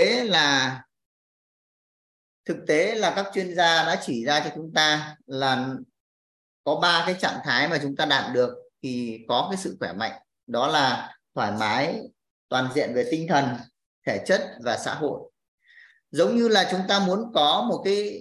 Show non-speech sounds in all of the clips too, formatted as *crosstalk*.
tế là thực tế là các chuyên gia đã chỉ ra cho chúng ta là có ba cái trạng thái mà chúng ta đạt được thì có cái sự khỏe mạnh. Đó là thoải mái toàn diện về tinh thần thể chất và xã hội. Giống như là chúng ta muốn có một cái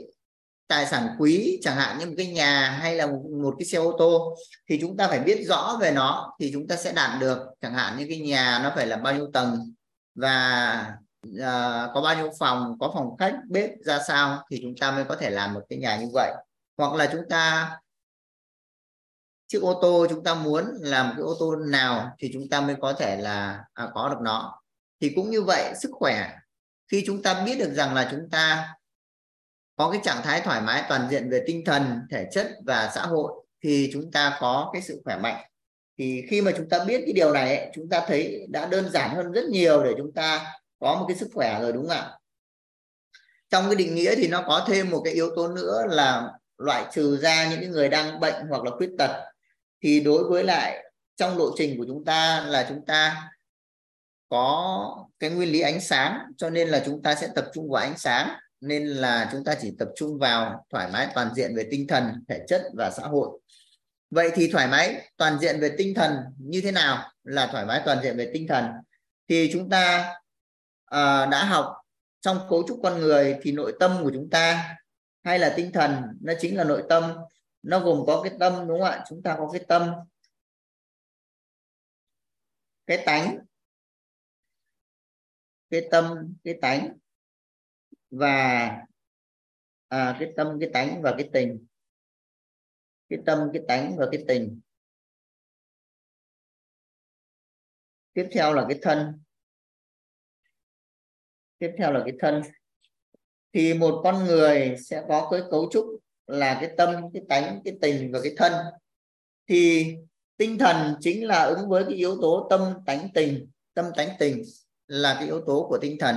tài sản quý chẳng hạn như một cái nhà hay là một, một cái xe ô tô thì chúng ta phải biết rõ về nó thì chúng ta sẽ đạt được. Chẳng hạn như cái nhà nó phải là bao nhiêu tầng và uh, có bao nhiêu phòng có phòng khách bếp ra sao thì chúng ta mới có thể làm một cái nhà như vậy hoặc là chúng ta chiếc ô tô chúng ta muốn làm cái ô tô nào thì chúng ta mới có thể là à, có được nó thì cũng như vậy sức khỏe khi chúng ta biết được rằng là chúng ta có cái trạng thái thoải mái toàn diện về tinh thần thể chất và xã hội thì chúng ta có cái sự khỏe mạnh thì khi mà chúng ta biết cái điều này ấy, chúng ta thấy đã đơn giản hơn rất nhiều để chúng ta có một cái sức khỏe rồi đúng không ạ? Trong cái định nghĩa thì nó có thêm một cái yếu tố nữa là loại trừ ra những cái người đang bệnh hoặc là khuyết tật. Thì đối với lại trong lộ trình của chúng ta là chúng ta có cái nguyên lý ánh sáng, cho nên là chúng ta sẽ tập trung vào ánh sáng, nên là chúng ta chỉ tập trung vào thoải mái toàn diện về tinh thần, thể chất và xã hội. Vậy thì thoải mái toàn diện về tinh thần như thế nào là thoải mái toàn diện về tinh thần? Thì chúng ta à, đã học trong cấu trúc con người thì nội tâm của chúng ta hay là tinh thần nó chính là nội tâm. Nó gồm có cái tâm đúng không ạ? Chúng ta có cái tâm cái tánh cái tâm cái tánh và à, cái tâm cái tánh và cái tình. Cái tâm cái tánh và cái tình. Tiếp theo là cái thân tiếp theo là cái thân. Thì một con người sẽ có cái cấu trúc là cái tâm, cái tánh, cái tình và cái thân. Thì tinh thần chính là ứng với cái yếu tố tâm, tánh, tình. Tâm, tánh, tình là cái yếu tố của tinh thần.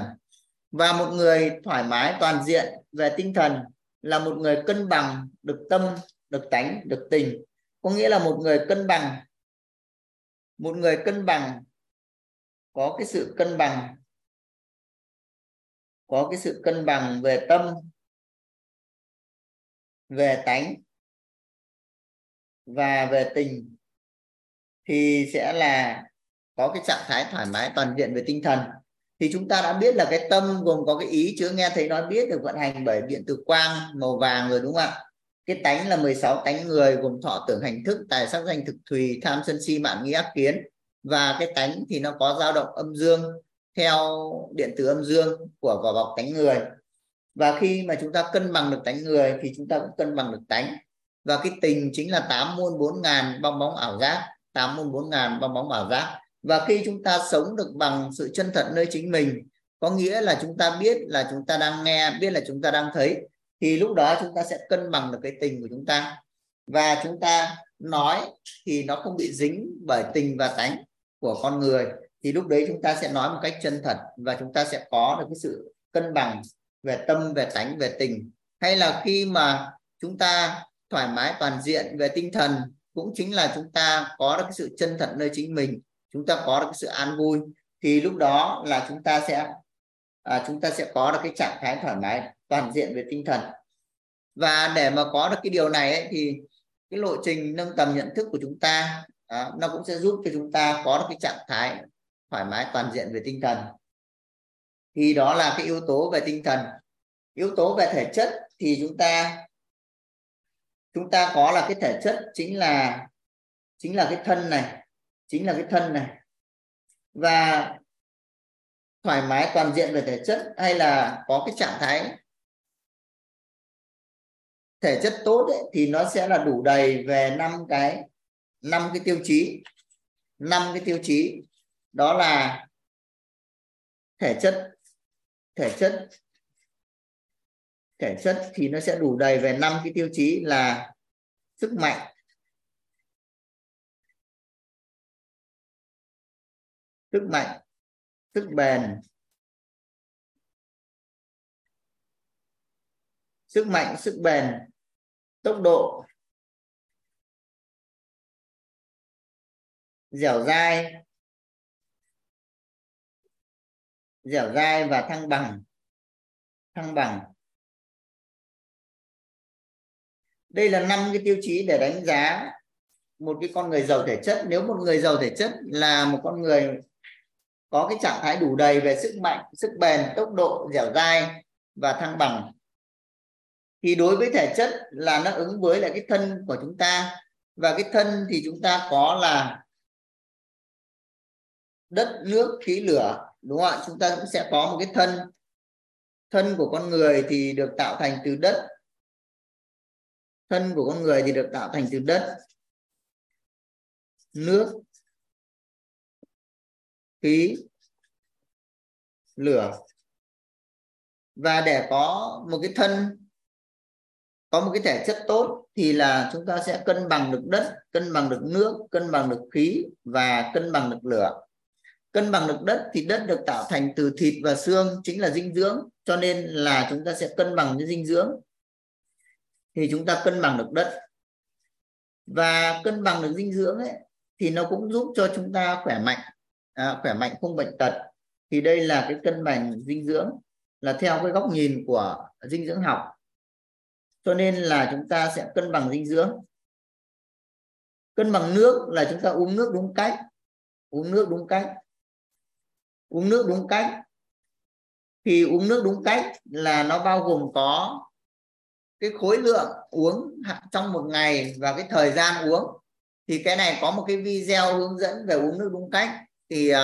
Và một người thoải mái, toàn diện về tinh thần là một người cân bằng được tâm, được tánh, được tình. Có nghĩa là một người cân bằng, một người cân bằng, có cái sự cân bằng có cái sự cân bằng về tâm, về tánh và về tình, thì sẽ là có cái trạng thái thoải mái toàn diện về tinh thần. Thì chúng ta đã biết là cái tâm gồm có cái ý chứa nghe thấy nói biết được vận hành bởi điện từ quang màu vàng rồi, đúng không ạ? Cái tánh là 16 tánh người gồm thọ tưởng, hành thức, tài sắc, danh, thực, thùy, tham, sân si mạng nghi, ác kiến. Và cái tánh thì nó có dao động âm dương theo điện từ âm dương của vỏ bọc tánh người. Và khi mà chúng ta cân bằng được tánh người thì chúng ta cũng cân bằng được tánh. Và cái tình chính là tám muôn bốn ngàn bong bóng ảo giác, tám muôn bốn ngàn bong bóng ảo giác. Và khi chúng ta sống được bằng sự chân thật nơi chính mình, có nghĩa là chúng ta biết là chúng ta đang nghe, biết là chúng ta đang thấy, thì lúc đó chúng ta sẽ cân bằng được cái tình của chúng ta. Và chúng ta nói thì nó không bị dính bởi tình và tánh của con người thì lúc đấy chúng ta sẽ nói một cách chân thật và chúng ta sẽ có được cái sự cân bằng về tâm về tánh về tình. Hay là khi mà chúng ta thoải mái toàn diện về tinh thần cũng chính là chúng ta có được cái sự chân thật nơi chính mình chúng ta có được cái sự an vui thì lúc đó là chúng ta sẽ à, chúng ta sẽ có được cái trạng thái thoải mái toàn diện về tinh thần. Và để mà có được cái điều này ấy, thì cái lộ trình nâng tầm nhận thức của chúng ta à, nó cũng sẽ giúp cho chúng ta có được cái trạng thái thoải mái toàn diện về tinh thần. Thì đó là cái yếu tố về tinh thần. Yếu tố về thể chất thì chúng ta chúng ta có là cái thể chất chính là chính là cái thân này chính là cái thân này. Và thoải mái toàn diện về thể chất hay là có cái trạng thái thể chất tốt ấy, thì nó sẽ là đủ đầy về năm cái năm cái tiêu chí năm cái tiêu chí đó là thể chất. Thể chất. Thể chất thì nó sẽ đủ đầy về năm cái tiêu chí là sức mạnh. Sức mạnh, sức bền. Sức mạnh, sức bền. Tốc độ. Dẻo dai. Dẻo dai và thăng bằng. Thăng bằng. Đây là năm cái tiêu chí để đánh giá một cái con người giàu thể chất. Nếu một người giàu thể chất là một con người có cái trạng thái đủ đầy về sức mạnh, sức bền, tốc độ, dẻo dai và thăng bằng, thì đối với thể chất là nó ứng với lại cái thân của chúng ta. Và cái thân thì chúng ta có là đất, nước, khí, lửa đúng không ạ? Chúng ta cũng sẽ có một cái thân thân của con người thì được tạo thành từ đất. Thân của con người thì được tạo thành từ đất. Nước, khí, lửa. Và để có một cái thân, có một cái thể chất tốt thì là chúng ta sẽ cân bằng được đất, cân bằng được nước, cân bằng được khí và cân bằng được lửa cân bằng được đất thì đất được tạo thành từ thịt và xương chính là dinh dưỡng cho nên là chúng ta sẽ cân bằng với dinh dưỡng. Thì chúng ta cân bằng được đất. Và cân bằng được dinh dưỡng ấy thì nó cũng giúp cho chúng ta khỏe mạnh. À, khỏe mạnh không bệnh tật. Thì đây là cái cân bằng dinh dưỡng là theo cái góc nhìn của dinh dưỡng học. Cho nên là chúng ta sẽ cân bằng dinh dưỡng. Cân bằng nước là chúng ta uống nước đúng cách. Uống nước đúng cách uống nước đúng cách. Thì uống nước đúng cách là nó bao gồm có cái khối lượng uống trong một ngày và cái thời gian uống. Thì cái này có một cái video hướng dẫn về uống nước đúng cách. Thì uh,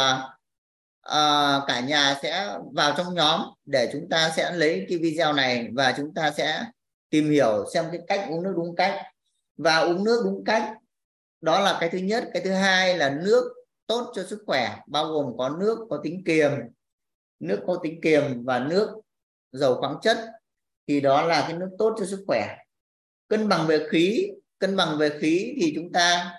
uh, cả nhà sẽ vào trong nhóm để chúng ta sẽ lấy cái video này và chúng ta sẽ tìm hiểu xem cái cách uống nước đúng cách. Và uống nước đúng cách đó là cái thứ nhất. Cái thứ hai là nước tốt cho sức khỏe bao gồm có nước có tính kiềm nước có tính kiềm và nước giàu khoáng chất thì đó là cái nước tốt cho sức khỏe. Cân bằng về khí cân bằng về khí thì chúng ta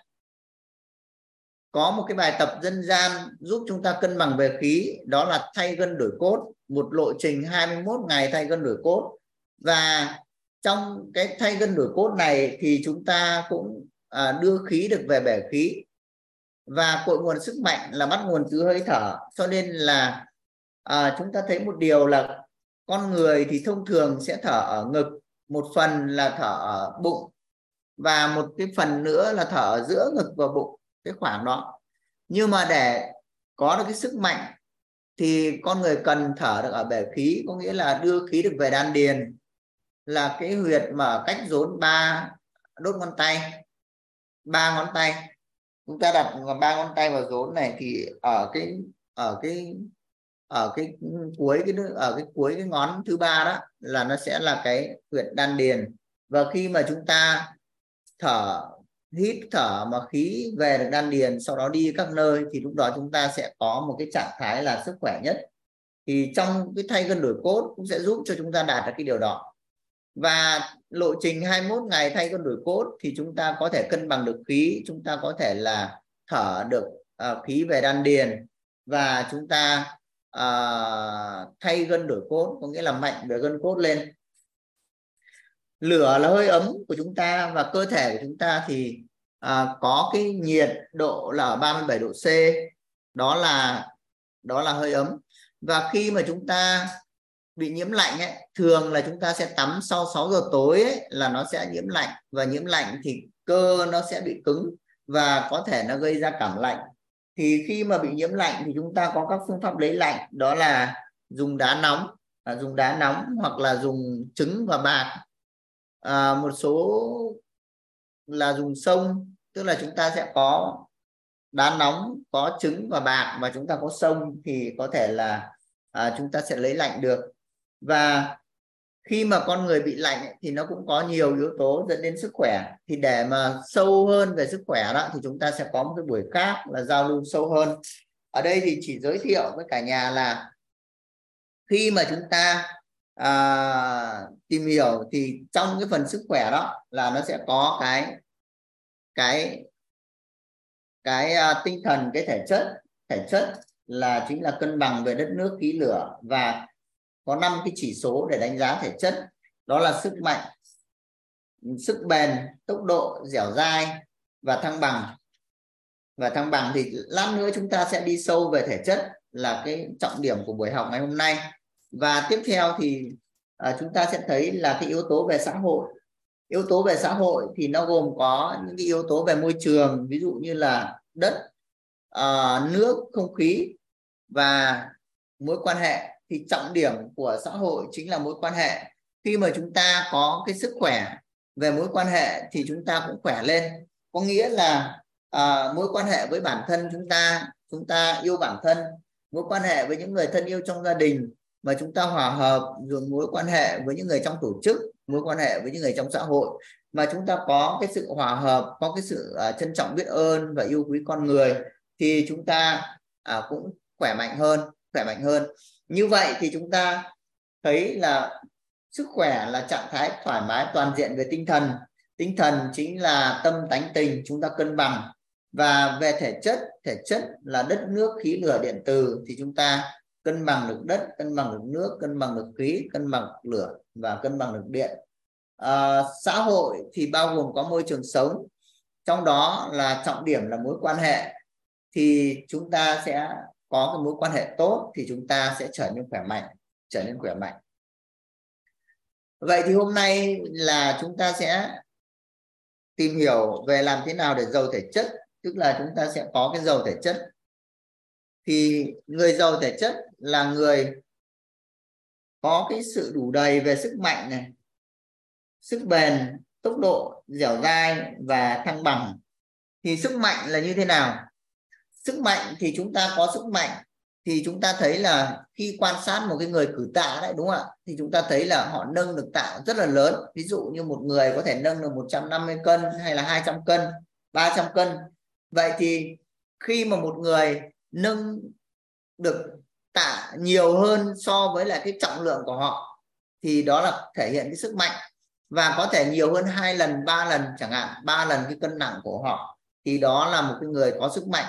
có một cái bài tập dân gian giúp chúng ta cân bằng về khí đó là thay gân đổi cốt một lộ trình 21 ngày thay gân đổi cốt. Và trong cái thay gân đổi cốt này thì chúng ta cũng à, đưa khí được về bể khí và cội nguồn sức mạnh là bắt nguồn từ hơi thở. Cho nên là à, chúng ta thấy một điều là con người thì thông thường sẽ thở ở ngực một phần là thở ở bụng và một cái phần nữa là thở ở giữa ngực và bụng cái khoảng đó. Nhưng mà để có được cái sức mạnh thì con người cần thở được ở bể khí có nghĩa là đưa khí được về đan điền là cái huyệt mà cách rốn ba đốt ngón tay ba ngón tay chúng ta đặt ba ngón tay vào rốn này thì ở cái ở cái ở cái cuối cái ở cái cuối cái ngón thứ ba đó là nó sẽ là cái huyệt đan điền. Và khi mà chúng ta thở, hít thở mà khí về được đan điền, sau đó đi các nơi thì lúc đó chúng ta sẽ có một cái trạng thái là sức khỏe nhất. Thì trong cái thay gân đổi cốt cũng sẽ giúp cho chúng ta đạt được cái điều đó và lộ trình 21 ngày thay con đổi cốt thì chúng ta có thể cân bằng được khí chúng ta có thể là thở được uh, khí về đan điền và chúng ta uh, thay gân đổi cốt có nghĩa là mạnh về gân cốt lên. Lửa là hơi ấm của chúng ta và cơ thể của chúng ta thì à, có cái nhiệt độ là ở 37 độ C đó là đó là hơi ấm. Và khi mà chúng ta bị nhiễm lạnh ấy, thường là chúng ta sẽ tắm sau 6 giờ tối ấy, là nó sẽ nhiễm lạnh. Và nhiễm lạnh thì cơ nó sẽ bị cứng và có thể nó gây ra cảm lạnh. Thì khi mà bị nhiễm lạnh thì chúng ta có các phương pháp lấy lạnh đó là dùng đá nóng à, dùng đá nóng hoặc là dùng trứng và bạc. À, một số là dùng sông tức là chúng ta sẽ có đá nóng có trứng và bạc và chúng ta có sông thì có thể là à, chúng ta sẽ lấy lạnh được và khi mà con người bị lạnh ấy, thì nó cũng có nhiều yếu tố dẫn đến sức khỏe. Thì để mà sâu hơn về sức khỏe đó thì chúng ta sẽ có một cái buổi khác là giao lưu sâu hơn. Ở đây thì chỉ giới thiệu với cả nhà là khi mà chúng ta à, tìm hiểu thì trong cái phần sức khỏe đó là nó sẽ có cái cái cái à, tinh thần cái thể chất. Thể chất là chính là cân bằng về đất nước khí lửa và có năm cái chỉ số để đánh giá thể chất. Đó là sức mạnh sức bền tốc độ dẻo dai và thăng bằng. Và thăng bằng thì lát nữa chúng ta sẽ đi sâu về thể chất là cái trọng điểm của buổi học ngày hôm nay. Và tiếp theo thì à, chúng ta sẽ thấy là cái yếu tố về xã hội. Yếu tố về xã hội thì nó gồm có những cái yếu tố về môi trường ví dụ như là đất à, nước không khí và mối quan hệ thì trọng điểm của xã hội chính là mối quan hệ. Khi mà chúng ta có cái sức khỏe về mối quan hệ thì chúng ta cũng khỏe lên. Có nghĩa là à, mối quan hệ với bản thân chúng ta chúng ta yêu bản thân. Mối quan hệ với những người thân yêu trong gia đình mà chúng ta hòa hợp rồi mối quan hệ với những người trong tổ chức mối quan hệ với những người trong xã hội. Mà chúng ta có cái sự hòa hợp có cái sự uh, trân trọng biết ơn và yêu quý con người thì chúng ta uh, cũng khỏe mạnh hơn khỏe mạnh hơn như vậy thì chúng ta thấy là sức khỏe là trạng thái thoải mái toàn diện về tinh thần. Tinh thần chính là tâm tánh tình chúng ta cân bằng. Và về thể chất thể chất là đất nước khí lửa điện từ thì chúng ta cân bằng được đất cân bằng được nước cân bằng được khí cân bằng được lửa và cân bằng được điện. À, xã hội thì bao gồm có môi trường sống. Trong đó là trọng điểm là mối quan hệ. Thì chúng ta sẽ có cái mối quan hệ tốt thì chúng ta sẽ trở nên khỏe mạnh, trở nên khỏe mạnh. Vậy thì hôm nay là chúng ta sẽ tìm hiểu về làm thế nào để giàu thể chất, tức là chúng ta sẽ có cái giàu thể chất. Thì người giàu thể chất là người có cái sự đủ đầy về sức mạnh này, sức bền, tốc độ dẻo dai và thăng bằng. Thì sức mạnh là như thế nào? Sức mạnh thì chúng ta có sức mạnh, thì chúng ta thấy là khi quan sát một cái người cử tạ đấy, đúng không ạ? Thì chúng ta thấy là họ nâng được tạ rất là lớn. Ví dụ như một người có thể nâng được 150 cân hay là 200 cân 300 cân. Vậy thì khi mà một người nâng được tạ nhiều hơn so với lại cái trọng lượng của họ, thì đó là thể hiện cái sức mạnh. Và có thể nhiều hơn hai lần, ba lần chẳng hạn, ba lần cái cân nặng của họ, thì đó là một cái người có sức mạnh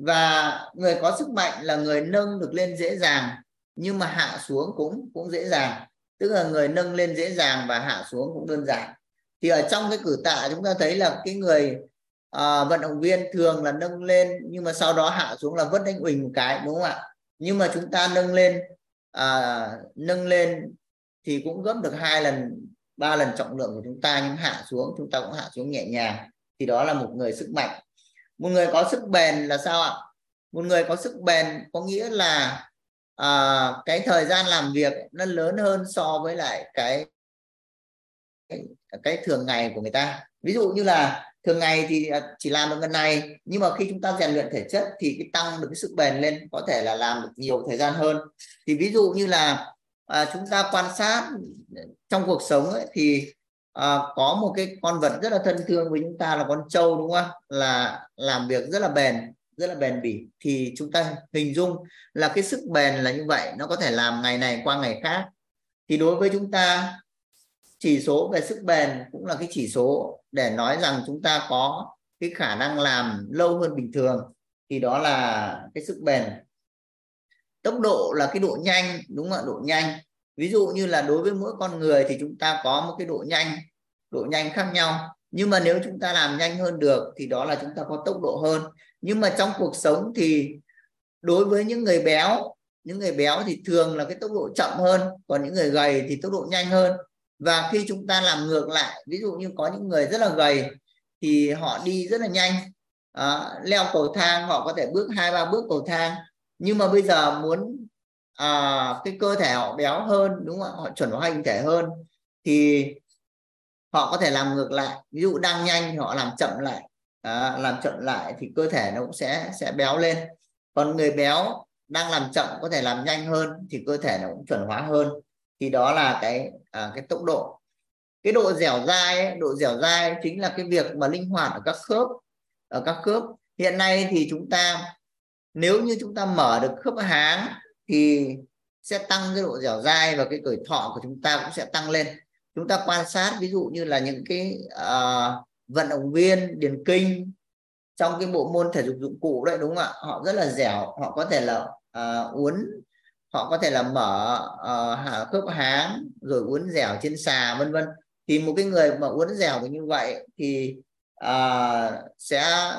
và người có sức mạnh là người nâng được lên dễ dàng nhưng mà hạ xuống cũng cũng dễ dàng. Tức là người nâng lên dễ dàng và hạ xuống cũng đơn giản. Thì ở trong cái cử tạ chúng ta thấy là cái người uh, vận động viên thường là nâng lên nhưng mà sau đó hạ xuống là vất đánh huỳnh một cái đúng không ạ? Nhưng mà chúng ta nâng lên uh, nâng lên thì cũng gấp được hai lần ba lần trọng lượng của chúng ta nhưng hạ xuống chúng ta cũng hạ xuống nhẹ nhàng. Thì đó là một người sức mạnh một người có sức bền là sao ạ? Một người có sức bền có nghĩa là à, cái thời gian làm việc nó lớn hơn so với lại cái cái, cái thường ngày của người ta. Ví dụ như là thường ngày thì à, chỉ làm được ngân này nhưng mà khi chúng ta rèn luyện thể chất thì cái tăng được cái sức bền lên có thể là làm được nhiều thời gian hơn. Thì ví dụ như là à, chúng ta quan sát trong cuộc sống ấy, thì à, có một cái con vật rất là thân thương với chúng ta là con trâu đúng không là làm việc rất là bền rất là bền bỉ. Thì chúng ta hình dung là cái sức bền là như vậy nó có thể làm ngày này qua ngày khác. Thì đối với chúng ta chỉ số về sức bền cũng là cái chỉ số để nói rằng chúng ta có cái khả năng làm lâu hơn bình thường. Thì đó là cái sức bền. Tốc độ là cái độ nhanh đúng không ạ? Độ nhanh ví dụ như là đối với mỗi con người thì chúng ta có một cái độ nhanh độ nhanh khác nhau. Nhưng mà nếu chúng ta làm nhanh hơn được thì đó là chúng ta có tốc độ hơn. Nhưng mà trong cuộc sống thì đối với những người béo những người béo thì thường là cái tốc độ chậm hơn còn những người gầy thì tốc độ nhanh hơn. Và khi chúng ta làm ngược lại ví dụ như có những người rất là gầy thì họ đi rất là nhanh. À, leo cầu thang họ có thể bước hai ba bước cầu thang. Nhưng mà bây giờ muốn à, cái cơ thể họ béo hơn đúng không họ chuẩn hóa hình thể hơn. Thì họ có thể làm ngược lại. Ví dụ đang nhanh thì họ làm chậm lại. À, làm chậm lại thì cơ thể nó cũng sẽ sẽ béo lên. Còn người béo đang làm chậm có thể làm nhanh hơn thì cơ thể nó cũng chuẩn hóa hơn. Thì đó là cái à, cái tốc độ. Cái độ dẻo dai ấy, độ dẻo dai chính là cái việc mà linh hoạt ở các khớp ở các khớp. Hiện nay thì chúng ta nếu như chúng ta mở được khớp háng thì sẽ tăng cái độ dẻo dai và cái tuổi thọ của chúng ta cũng sẽ tăng lên. Chúng ta quan sát ví dụ như là những cái uh, vận động viên điền kinh trong cái bộ môn thể dục dụng cụ đấy đúng không ạ? Họ rất là dẻo họ có thể là uh, uốn họ có thể là mở uh, khớp háng rồi uốn dẻo trên xà vân vân. Thì một cái người mà uốn dẻo như vậy thì uh, sẽ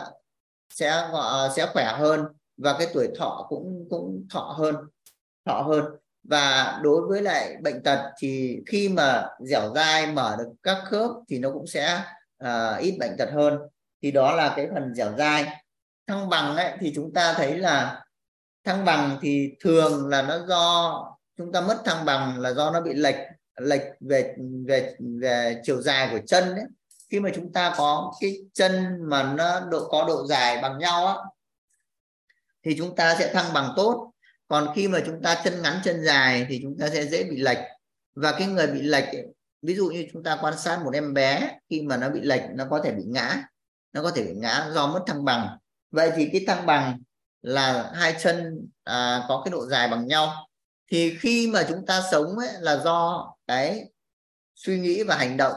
sẽ uh, sẽ khỏe hơn và cái tuổi thọ cũng cũng thọ hơn thọ hơn. Và đối với lại bệnh tật thì khi mà dẻo dai mở được các khớp thì nó cũng sẽ uh, ít bệnh tật hơn. Thì đó là cái phần dẻo dai. Thăng bằng ấy, thì chúng ta thấy là thăng bằng thì thường là nó do chúng ta mất thăng bằng là do nó bị lệch lệch về về về chiều dài của chân ấy. khi mà chúng ta có cái chân mà nó độ có độ dài bằng nhau á thì chúng ta sẽ thăng bằng tốt còn khi mà chúng ta chân ngắn chân dài thì chúng ta sẽ dễ bị lệch. Và cái người bị lệch ví dụ như chúng ta quan sát một em bé khi mà nó bị lệch nó có thể bị ngã. Nó có thể bị ngã do mất thăng bằng. Vậy thì cái thăng bằng là hai chân à, có cái độ dài bằng nhau. Thì khi mà chúng ta sống ấy, là do cái suy nghĩ và hành động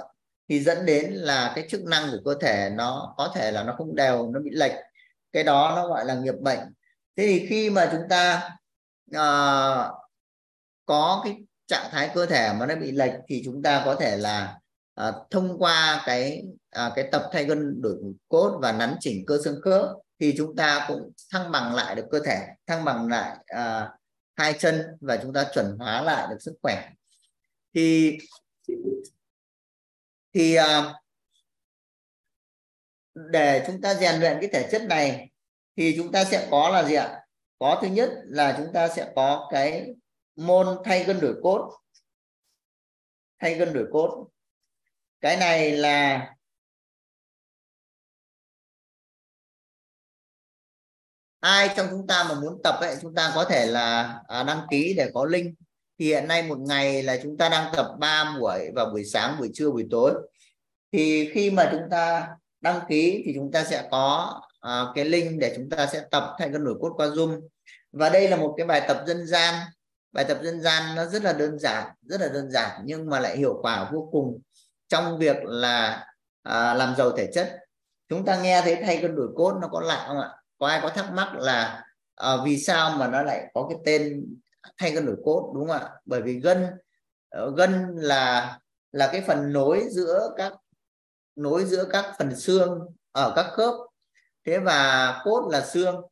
thì dẫn đến là cái chức năng của cơ thể nó có thể là nó không đều nó bị lệch. Cái đó nó gọi là nghiệp bệnh. Thế thì khi mà chúng ta uh, có cái trạng thái cơ thể mà nó bị lệch thì chúng ta có thể là uh, thông qua cái uh, cái tập thay gân đổi cốt và nắn chỉnh cơ xương khớp thì chúng ta cũng thăng bằng lại được cơ thể thăng bằng lại uh, hai chân và chúng ta chuẩn hóa lại được sức khỏe. Thì thì uh, để chúng ta rèn luyện cái thể chất này thì chúng ta sẽ có là gì ạ? Có thứ nhất là chúng ta sẽ có cái môn thay gân đổi cốt. Thay gân đổi cốt. Cái này là ai trong chúng ta mà muốn tập ấy chúng ta có thể là à, đăng ký để có link. Thì hiện nay một ngày là chúng ta đang tập 3 buổi vào buổi sáng buổi trưa buổi tối. Thì khi mà chúng ta đăng ký thì chúng ta sẽ có uh, cái link để chúng ta sẽ tập thay cân đổi cốt qua zoom. Và đây là một cái bài tập dân gian. Bài tập dân gian nó rất là đơn giản rất là đơn giản nhưng mà lại hiệu quả vô cùng trong việc là uh, làm giàu thể chất. Chúng ta nghe thấy thay cân đổi cốt nó có lạ không ạ? Có ai có thắc mắc là uh, vì sao mà nó lại có cái tên thay gân đổi cốt đúng không ạ? Bởi vì gân ờ, gân là là cái phần nối giữa các nối giữa các phần xương ở các khớp thế và cốt là xương.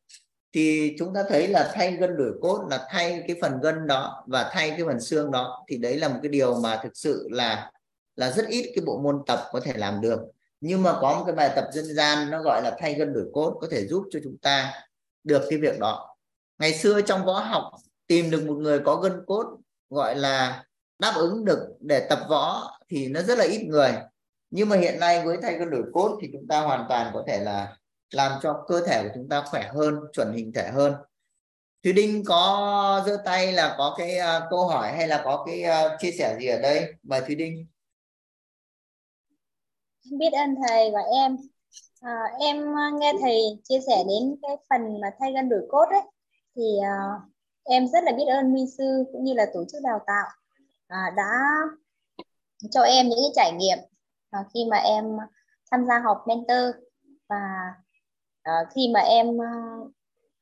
Thì chúng ta thấy là thay gân đổi cốt là thay cái phần gân đó và thay cái phần xương đó. Thì đấy là một cái điều mà thực sự là là rất ít cái bộ môn tập có thể làm được. Nhưng mà có một cái bài tập dân gian nó gọi là thay gân đổi cốt có thể giúp cho chúng ta được cái việc đó. Ngày xưa trong võ học, tìm được một người có gân cốt gọi là đáp ứng được để tập võ thì nó rất là ít người. Nhưng mà hiện nay với thay gân đổi cốt thì chúng ta hoàn toàn có thể là làm cho cơ thể của chúng ta khỏe hơn chuẩn hình thể hơn. Thúy Đinh có giơ tay là có cái uh, câu hỏi hay là có cái uh, chia sẻ gì ở đây? Mời thúy Đinh. Biết ơn thầy và em. À, em à, nghe thầy chia sẻ đến cái phần mà thay gân đổi cốt ấy thì uh, em rất là biết ơn Minh sư cũng như là tổ chức đào tạo à, đã cho em những cái trải nghiệm à, khi mà em tham gia học mentor và à, khi mà em à,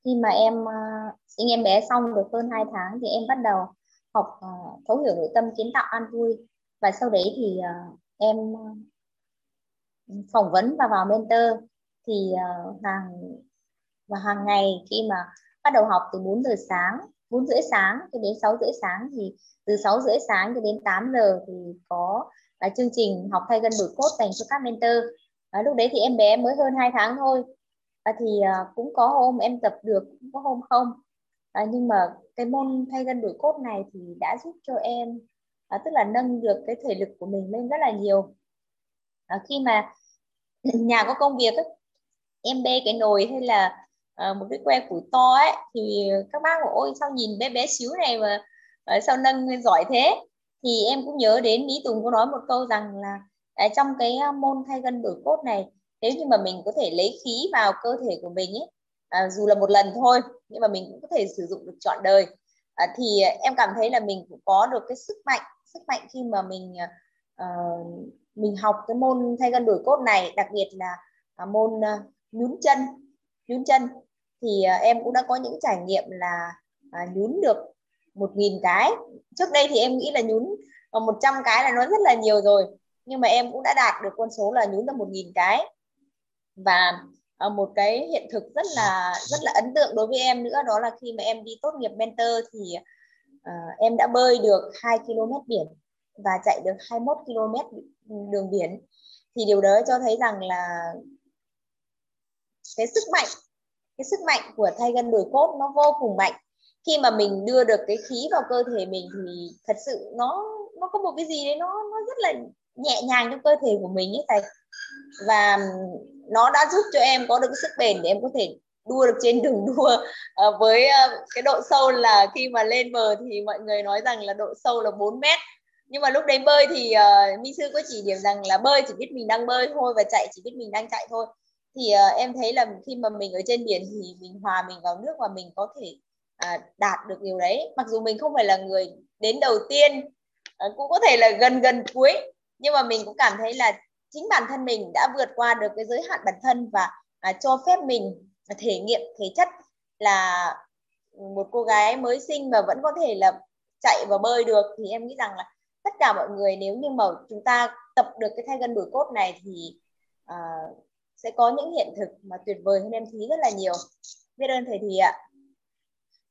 khi mà em à, sinh em bé xong được hơn 2 tháng thì em bắt đầu học uh, thấu hiểu nội tâm kiến tạo an vui. Và sau đấy thì uh, em phỏng vấn và vào mentor. Thì uh, hàng và hàng ngày khi mà bắt đầu học từ 4 giờ sáng 4 rưỡi sáng cho đến 6 rưỡi sáng thì từ 6 rưỡi sáng cho đến 8 giờ thì có là chương trình học thay gân đổi cốt dành cho các mentor. À, lúc đấy thì em bé mới hơn 2 tháng thôi và thì à, cũng có hôm em tập được cũng có hôm không. À, nhưng mà cái môn thay gân đổi cốt này thì đã giúp cho em à, tức là nâng được cái thể lực của mình lên rất là nhiều. À, khi mà *clears throat* nhà có công việc ấy, em bê cái nồi hay là à, một cái que củi to ấy thì các bác bảo ôi sao nhìn bé bé xíu này mà à, sao nâng giỏi thế? Thì em cũng nhớ đến Mỹ Tùng có nói một câu rằng là à, trong cái à, môn thay gân đổi cốt này nếu như mà mình có thể lấy khí vào cơ thể của mình ấy à, dù là một lần thôi nhưng mà mình cũng có thể sử dụng được trọn đời. À, thì em cảm thấy là mình cũng có được cái sức mạnh sức mạnh khi mà mình à, ờ, mình học cái môn thay gân đổi cốt này đặc biệt là à, môn à, nhún chân nhún chân. Thì à, em cũng đã có những trải nghiệm là à, nhún được một nghìn cái. Trước đây thì em nghĩ là nhún à, một trăm cái là nó rất là nhiều rồi nhưng mà em cũng đã đạt được con số là nhún được một nghìn cái và ờ, một cái hiện thực rất là rất là ấn tượng đối với em nữa đó là khi mà em đi tốt nghiệp mentor thì uh, em đã bơi được 2 km biển và chạy được 21 km đường biển. Thì điều đó cho thấy rằng là cái sức mạnh cái sức mạnh của thay gân đổi cốt nó vô cùng mạnh. Khi mà mình đưa được cái khí vào cơ thể mình thì thật sự nó nó có một cái gì đấy nó nó rất là nhẹ nhàng trong cơ thể của mình ấy thầy. Và nó đã giúp cho em có được cái sức bền để em có thể đua được trên đường đua. À, với uh, cái độ sâu là khi mà lên bờ thì mọi người nói rằng là độ sâu là 4 mét. Nhưng mà lúc đấy bơi thì ờ, uh, minh sư có chỉ điểm rằng là bơi chỉ biết mình đang bơi thôi và chạy chỉ biết mình đang chạy thôi. Thì uh, em thấy là khi mà mình ở trên biển thì mình hòa mình vào nước và mình có thể uh, đạt được điều đấy. Mặc dù mình không phải là người đến đầu tiên uh, cũng có thể là gần gần cuối nhưng mà mình cũng cảm thấy là chính bản thân mình đã vượt qua được cái giới hạn bản thân và à, cho phép mình thể nghiệm thể chất là một cô gái mới sinh mà vẫn có thể là chạy và bơi được. Thì em nghĩ rằng là tất cả mọi người nếu như mà chúng ta tập được cái thay gân đổi cốt này thì à, sẽ có những hiện thực mà tuyệt vời hơn em thúy rất là nhiều. Biết ơn thầy thùy ạ.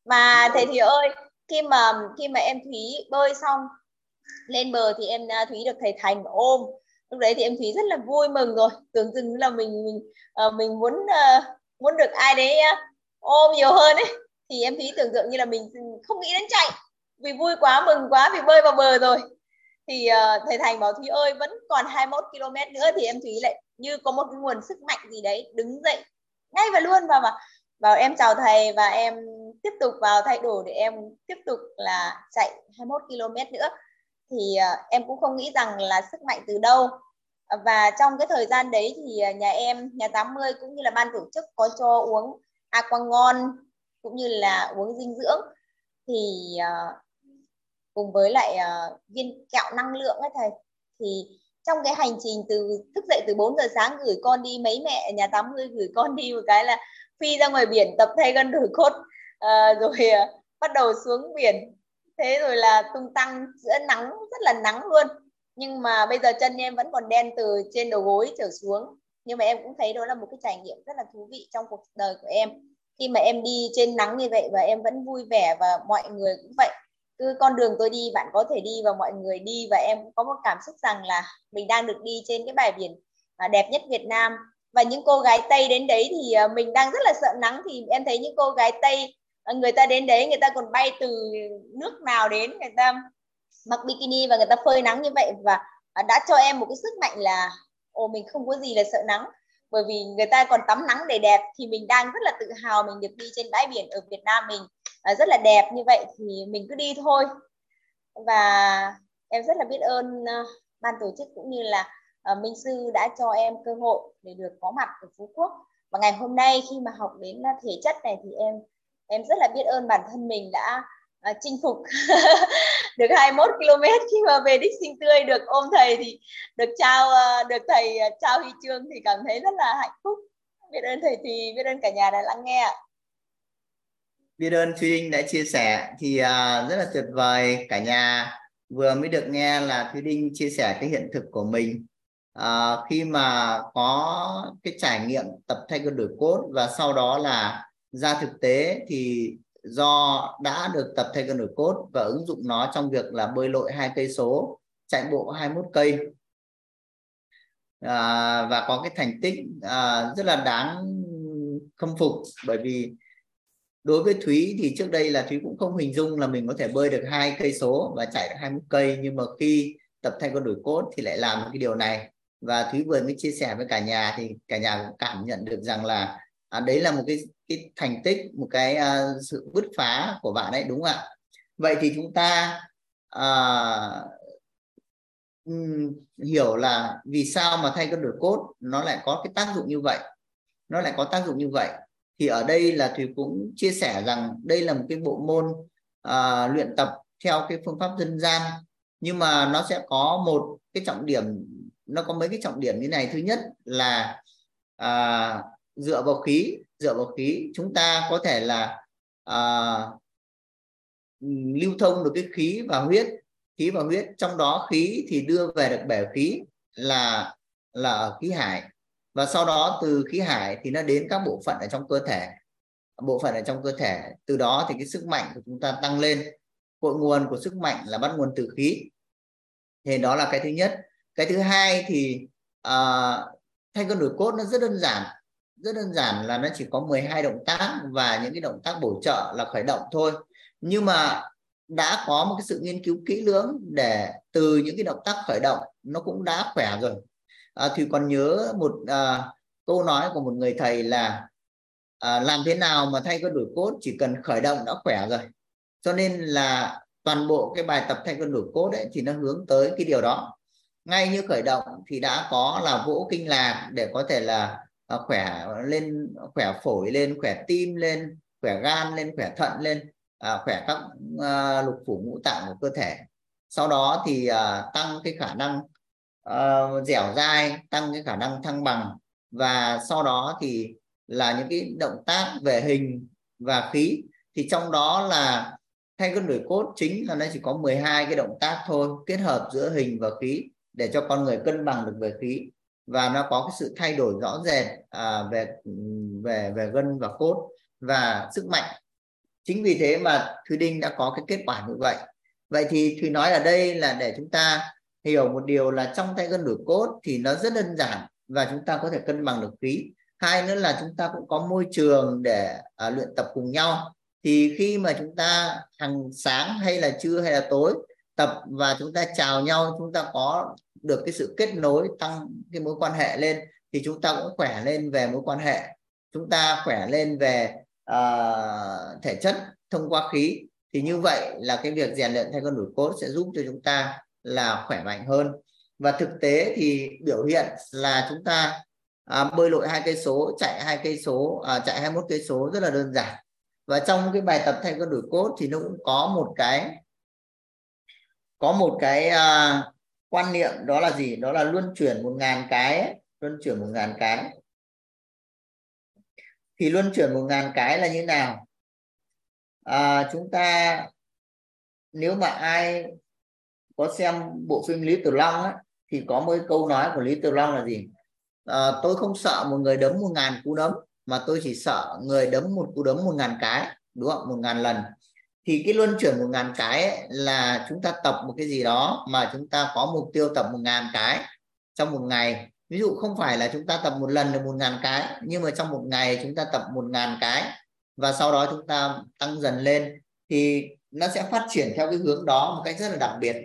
Mà thầy thùy ơi khi mà khi mà em thúy bơi xong lên bờ thì em à, thúy được thầy thành ôm. Lúc đấy thì em thúy rất là vui mừng rồi. Tưởng chừng là mình mình uh, mình muốn uh, muốn được ai đấy uh, ôm nhiều hơn ấy. Thì em thúy tưởng tượng như là mình không nghĩ đến chạy. Vì vui quá mừng quá vì bơi vào bờ rồi. Thì uh, thầy thành bảo thúy ơi vẫn còn 21 km nữa thì em thúy lại như có một cái nguồn sức mạnh gì đấy đứng dậy ngay và luôn và mà bảo em chào thầy và em tiếp tục vào thay đổi để em tiếp tục là chạy 21 km nữa thì uh, em cũng không nghĩ rằng là sức mạnh từ đâu. Và trong cái thời gian đấy thì ờ, nhà em nhà 80 cũng như là ban tổ chức có cho uống aqua ngon cũng như là uống dinh dưỡng. Thì uh, cùng với lại uh, viên kẹo năng lượng ấy thầy thì trong cái hành trình từ thức dậy từ 4 giờ sáng gửi con đi mấy mẹ nhà 80 gửi con đi một cái là phi ra ngoài biển tập thay gân đổi cốt. Uh, rồi uh, bắt đầu xuống biển thế rồi là tung tăng giữa nắng, rất là nắng luôn. Nhưng mà bây giờ chân em vẫn còn đen từ trên đầu gối trở xuống. Nhưng mà em cũng thấy đó là một cái trải nghiệm rất là thú vị trong cuộc đời của em. Khi mà em đi trên nắng như vậy và em vẫn vui vẻ và mọi người cũng vậy. Cứ con đường tôi đi, bạn có thể đi và mọi người đi. Và em cũng có một cảm xúc rằng là mình đang được đi trên cái bãi biển à, đẹp nhất Việt Nam. Và những cô gái Tây đến đấy thì à, mình đang rất là sợ nắng. Thì em thấy những cô gái Tây Ờ, người ta đến đấy, người ta còn bay từ nước nào đến, người ta mặc bikini và người ta phơi nắng như vậy. Và đã cho em một cái sức mạnh là, ồ, mình không có gì là sợ nắng. Bởi vì người ta còn tắm nắng để đẹp thì mình đang rất là tự hào mình được đi trên bãi biển ở Việt Nam mình. Ờ, rất là đẹp như vậy thì mình cứ đi thôi. Và em rất là biết ơn ờ, ban tổ chức cũng như là Minh Sư đã cho em cơ hội để được có mặt ở Phú Quốc. Và ngày hôm nay khi mà học đến thể chất này thì em em rất là biết ơn bản thân mình đã uh, chinh phục *laughs* được 21 km khi mà về đích sinh tươi được ôm thầy thì được trao uh, được thầy uh, trao huy chương thì cảm thấy rất là hạnh phúc. Biết ơn thầy thì biết ơn cả nhà đã lắng nghe ạ. Biết ơn Thúy Đinh đã chia sẻ thì uh, rất là tuyệt vời. Cả nhà vừa mới được nghe là Thúy Đinh chia sẻ cái hiện thực của mình. Uh, khi mà có cái trải nghiệm tập thay cơ đổi cốt và sau đó là ra thực tế thì do đã được tập thay cơ đổi cốt và ứng dụng nó trong việc là bơi lội hai cây số chạy bộ 21 cây. À, và có cái thành tích à, rất là đáng khâm phục bởi vì đối với Thúy thì trước đây là Thúy cũng không hình dung là mình có thể bơi được hai cây số và chạy được 21 cây. Nhưng mà khi tập thay con đổi cốt thì lại làm cái điều này. Và Thúy vừa mới chia sẻ với cả nhà thì cả nhà cũng cảm nhận được rằng là à, đấy là một cái cái thành tích một cái uh, sự bứt phá của bạn ấy đúng không ạ? Vậy thì chúng ta uh, hiểu là vì sao mà thay cân đổi cốt nó lại có cái tác dụng như vậy? Nó lại có tác dụng như vậy? Thì ở đây là thùy cũng chia sẻ rằng đây là một cái bộ môn uh, luyện tập theo cái phương pháp dân gian. Nhưng mà nó sẽ có một cái trọng điểm nó có mấy cái trọng điểm như này. Thứ nhất là uh, dựa vào khí dựa vào khí chúng ta có thể là à, lưu thông được cái khí và huyết khí và huyết. Trong đó khí thì đưa về được bể khí là là ở khí hải. Và sau đó từ khí hải thì nó đến các bộ phận ở trong cơ thể. Bộ phận ở trong cơ thể từ đó thì cái sức mạnh của chúng ta tăng lên. Cội nguồn của sức mạnh là bắt nguồn từ khí. Thì đó là cái thứ nhất. Cái thứ hai thì uh, thay cân đổi cốt nó rất đơn giản rất đơn giản là nó chỉ có 12 động tác và những cái động tác bổ trợ là khởi động thôi. Nhưng mà đã có một cái sự nghiên cứu kỹ lưỡng để từ những cái động tác khởi động nó cũng đã khỏe rồi. À, thì còn nhớ một à, câu nói của một người thầy là à, làm thế nào mà thay cơ đổi cốt chỉ cần khởi động đã khỏe rồi. Cho nên là toàn bộ cái bài tập thay cơ đổi cốt ấy thì nó hướng tới cái điều đó. Ngay như khởi động thì đã có là vỗ kinh lạc để có thể là à, khỏe lên khỏe phổi lên khỏe tim lên khỏe gan lên khỏe thận lên à, khỏe các à, lục phủ ngũ tạng của cơ thể. Sau đó thì à, tăng cái khả năng à, dẻo dai tăng cái khả năng thăng bằng. Và sau đó thì là những cái động tác về hình và khí. Thì trong đó là thay cân đổi cốt chính là nó chỉ có 12 cái động tác thôi kết hợp giữa hình và khí để cho con người cân bằng được về khí và nó có cái sự thay đổi rõ rệt à, về về về gân và cốt và sức mạnh. Chính vì thế mà thùy Đinh đã có cái kết quả như vậy. Vậy thì thùy nói ở đây là để chúng ta hiểu một điều là trong tay gân đổi cốt thì nó rất đơn giản và chúng ta có thể cân bằng được khí. Hai nữa là chúng ta cũng có môi trường để à, luyện tập cùng nhau. Thì khi mà chúng ta hàng sáng hay là trưa hay là tối tập và chúng ta chào nhau chúng ta có được cái sự kết nối tăng cái mối quan hệ lên thì chúng ta cũng khỏe lên về mối quan hệ. Chúng ta khỏe lên về uh, thể chất thông qua khí. Thì như vậy là cái việc rèn luyện thay con đổi cốt sẽ giúp cho chúng ta là khỏe mạnh hơn. Và thực tế thì biểu hiện là chúng ta à, bơi lội hai cây số chạy hai cây số à, chạy 21 cây số rất là đơn giản. Và trong cái bài tập thay con đổi cốt thì nó cũng có một cái có một cái à, quan niệm đó là gì? Đó là luân chuyển một ngàn cái luân chuyển một ngàn cái. Thì luân chuyển một ngàn cái là như nào? À, chúng ta nếu mà ai có xem bộ phim Lý Tử Long ấy, thì có mấy câu nói của Lý Tử Long là gì? À, tôi không sợ một người đấm một ngàn cú đấm mà tôi chỉ sợ người đấm một cú đấm một ngàn cái đúng không? Một ngàn lần thì cái luân chuyển một ngàn cái ấy, là chúng ta tập một cái gì đó mà chúng ta có mục tiêu tập một ngàn cái trong một ngày. Ví dụ không phải là chúng ta tập một lần được một ngàn cái nhưng mà trong một ngày chúng ta tập một ngàn cái và sau đó chúng ta tăng dần lên thì nó sẽ phát triển theo cái hướng đó một cách rất là đặc biệt.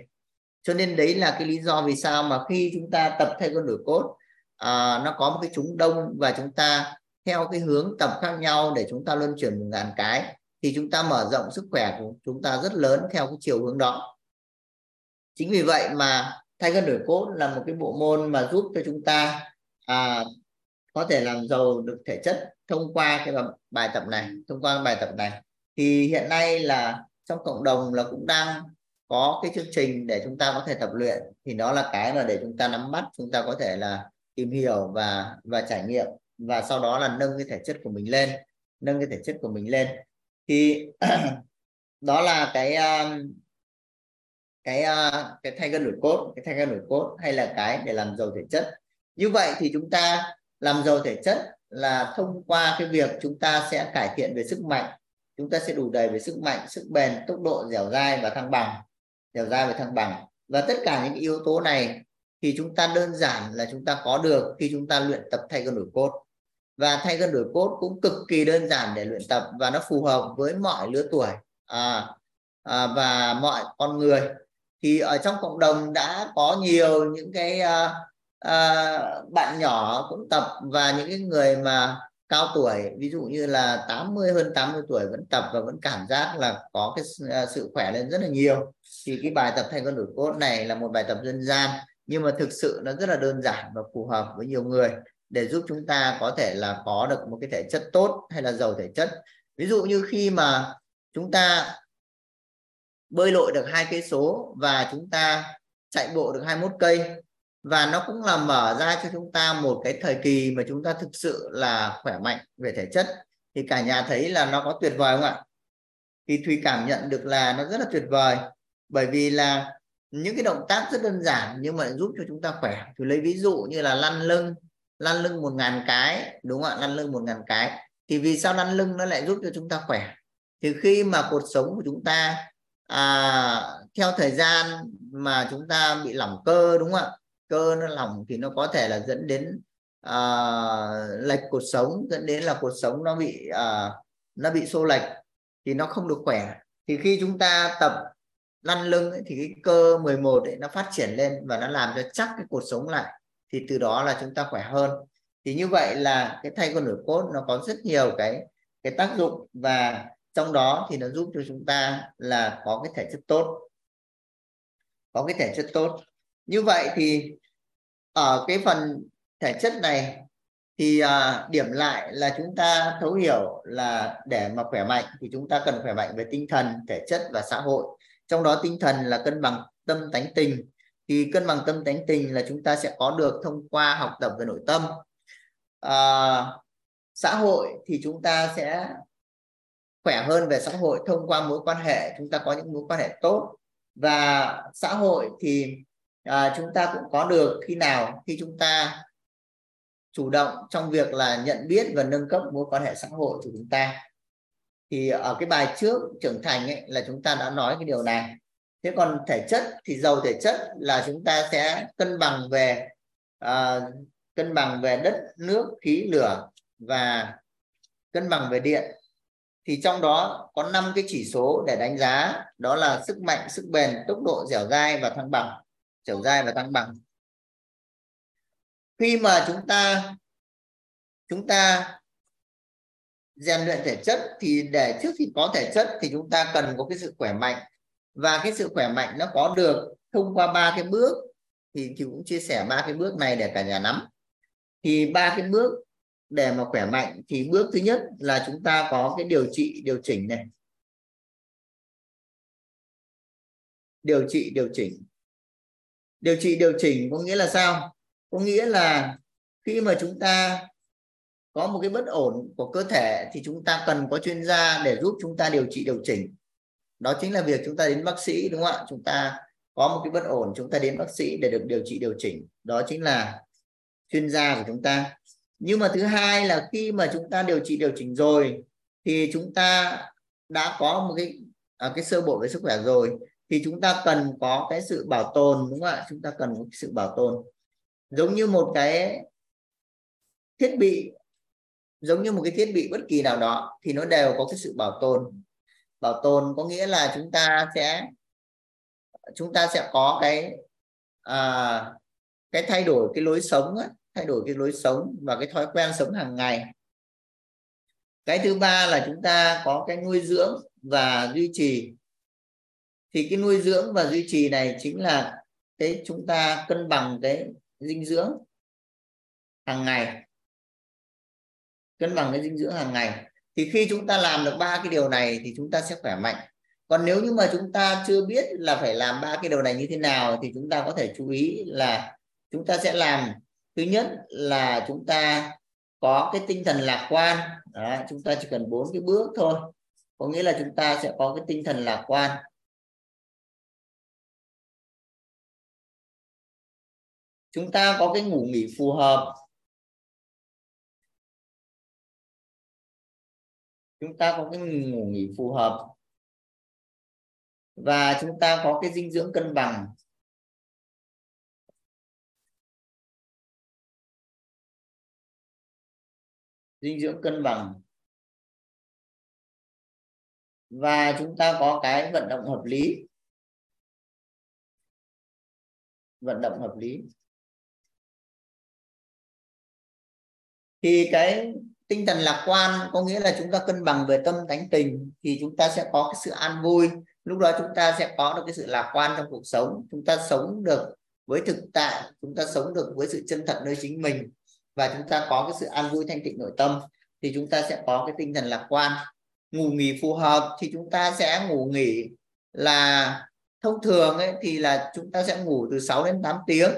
Cho nên đấy là cái lý do vì sao mà khi chúng ta tập thay con đổi cốt à, nó có một cái chúng đông và chúng ta theo cái hướng tập khác nhau để chúng ta luân chuyển một ngàn cái thì chúng ta mở rộng sức khỏe của chúng ta rất lớn theo cái chiều hướng đó. Chính vì vậy mà thay cân đổi cốt là một cái bộ môn mà giúp cho chúng ta à, có thể làm giàu được thể chất thông qua cái bài tập này thông qua bài tập này. Thì hiện nay là trong cộng đồng là cũng đang có cái chương trình để chúng ta có thể tập luyện. Thì đó là cái mà để chúng ta nắm bắt chúng ta có thể là tìm hiểu và và trải nghiệm và sau đó là nâng cái thể chất của mình lên nâng cái thể chất của mình lên thì *clears throat* đó là cái um, cái uh, cái thay gân đổi cốt, cái thay gân đổi cốt hay là cái để làm giàu thể chất. Như vậy thì chúng ta làm giàu thể chất là thông qua cái việc chúng ta sẽ cải thiện về sức mạnh, chúng ta sẽ đủ đầy về sức mạnh, sức bền, tốc độ dẻo dai và thăng bằng, dẻo dai và thăng bằng. Và tất cả những yếu tố này thì chúng ta đơn giản là chúng ta có được khi chúng ta luyện tập thay gân đổi cốt và thay cân đổi cốt cũng cực kỳ đơn giản để luyện tập và nó phù hợp với mọi lứa tuổi. À, à, và mọi con người. Thì ở trong cộng đồng đã có nhiều những cái à, à, bạn nhỏ cũng tập và những cái người mà cao tuổi ví dụ như là 80 hơn 80 tuổi vẫn tập và vẫn cảm giác là có cái à, sự khỏe lên rất là nhiều. Thì cái bài tập thay cân đổi cốt này là một bài tập dân gian nhưng mà thực sự nó rất là đơn giản và phù hợp với nhiều người để giúp chúng ta có thể là có được một cái thể chất tốt hay là giàu thể chất. Ví dụ như khi mà chúng ta bơi lội được hai cây số và chúng ta chạy bộ được 21 cây và nó cũng là mở ra cho chúng ta một cái thời kỳ mà chúng ta thực sự là khỏe mạnh về thể chất, thì cả nhà thấy là nó có tuyệt vời không ạ? Thì Thùy cảm nhận được là nó rất là tuyệt vời, bởi vì là những cái động tác rất đơn giản nhưng mà giúp cho chúng ta khỏe. Thùy lấy ví dụ như là lăn lưng lăn lưng một ngàn cái đúng không ạ? Lăn lưng một ngàn cái. Thì vì sao lăn lưng nó lại giúp cho chúng ta khỏe? Thì khi mà cuộc sống của chúng ta à, theo thời gian mà chúng ta bị lỏng cơ đúng không ạ? Cơ nó lỏng thì nó có thể là dẫn đến à, lệch cuộc sống dẫn đến là cuộc sống nó bị à, nó bị xô lệch thì nó không được khỏe. Thì khi chúng ta tập lăn lưng ấy, thì cái cơ 11 ấy, nó phát triển lên và nó làm cho chắc cái cuộc sống lại thì từ đó là chúng ta khỏe hơn. Thì như vậy là cái thay con nổi cốt nó có rất nhiều cái cái tác dụng và trong đó thì nó giúp cho chúng ta là có cái thể chất tốt. Có cái thể chất tốt. Như vậy thì ở cái phần thể chất này thì à, điểm lại là chúng ta thấu hiểu là để mà khỏe mạnh thì chúng ta cần khỏe mạnh về tinh thần thể chất và xã hội. Trong đó tinh thần là cân bằng tâm tánh tình thì cân bằng tâm tánh tình là chúng ta sẽ có được thông qua học tập về nội tâm. À, xã hội thì chúng ta sẽ khỏe hơn về xã hội thông qua mối quan hệ. Chúng ta có những mối quan hệ tốt. Và xã hội thì à, chúng ta cũng có được khi nào khi chúng ta chủ động trong việc là nhận biết và nâng cấp mối quan hệ xã hội của chúng ta. Thì ở cái bài trước trưởng thành ấy, là chúng ta đã nói cái điều này thế còn thể chất thì giàu thể chất là chúng ta sẽ cân bằng về uh, cân bằng về đất nước khí lửa và cân bằng về điện. Thì trong đó có 5 cái chỉ số để đánh giá đó là sức mạnh sức bền tốc độ dẻo dai và thăng bằng dẻo dai và thăng bằng. Khi mà chúng ta chúng ta rèn luyện thể chất thì để trước khi có thể chất thì chúng ta cần có cái sự khỏe mạnh và cái sự khỏe mạnh nó có được thông qua ba cái bước thì chị cũng chia sẻ ba cái bước này để cả nhà nắm. Thì ba cái bước để mà khỏe mạnh thì bước thứ nhất là chúng ta có cái điều trị, điều chỉnh này. Điều trị, điều chỉnh. Điều trị, điều chỉnh có nghĩa là sao? Có nghĩa là khi mà chúng ta có một cái bất ổn của cơ thể thì chúng ta cần có chuyên gia để giúp chúng ta điều trị, điều chỉnh đó chính là việc chúng ta đến bác sĩ đúng không ạ? Chúng ta có một cái bất ổn chúng ta đến bác sĩ để được điều trị điều chỉnh. Đó chính là chuyên gia của chúng ta. Nhưng mà thứ hai là khi mà chúng ta điều trị điều chỉnh rồi thì chúng ta đã có một cái à, cái sơ bộ về sức khỏe rồi thì chúng ta cần có cái sự bảo tồn đúng không ạ? Chúng ta cần một sự bảo tồn. Giống như một cái thiết bị giống như một cái thiết bị bất kỳ nào đó thì nó đều có cái sự bảo tồn bảo tồn có nghĩa là chúng ta sẽ chúng ta sẽ có cái à, cái thay đổi cái lối sống thay đổi cái lối sống và cái thói quen sống hàng ngày. Cái thứ ba là chúng ta có cái nuôi dưỡng và duy trì. Thì cái nuôi dưỡng và duy trì này chính là cái chúng ta cân bằng cái dinh dưỡng hàng ngày. Cân bằng cái dinh dưỡng hàng ngày thì khi chúng ta làm được ba cái điều này thì chúng ta sẽ khỏe mạnh. Còn nếu như mà chúng ta chưa biết là phải làm ba cái điều này như thế nào thì chúng ta có thể chú ý là chúng ta sẽ làm. Thứ nhất là chúng ta có cái tinh thần lạc quan. Đó, chúng ta chỉ cần bốn cái bước thôi. Có nghĩa là chúng ta sẽ có cái tinh thần lạc quan. Chúng ta có cái ngủ nghỉ phù hợp. Chúng ta có cái ngủ nghỉ phù hợp. Và chúng ta có cái dinh dưỡng cân bằng. Dinh dưỡng cân bằng. Và chúng ta có cái vận động hợp lý. Vận động hợp lý. Thì cái tinh thần lạc quan có nghĩa là chúng ta cân bằng về tâm tánh tình thì chúng ta sẽ có cái sự an vui. Lúc đó chúng ta sẽ có được cái sự lạc quan trong cuộc sống. Chúng ta sống được với thực tại, chúng ta sống được với sự chân thật nơi chính mình và chúng ta có cái sự an vui thanh tịnh nội tâm thì chúng ta sẽ có cái tinh thần lạc quan. Ngủ nghỉ phù hợp thì chúng ta sẽ ngủ nghỉ là thông thường ấy thì là chúng ta sẽ ngủ từ 6 đến 8 tiếng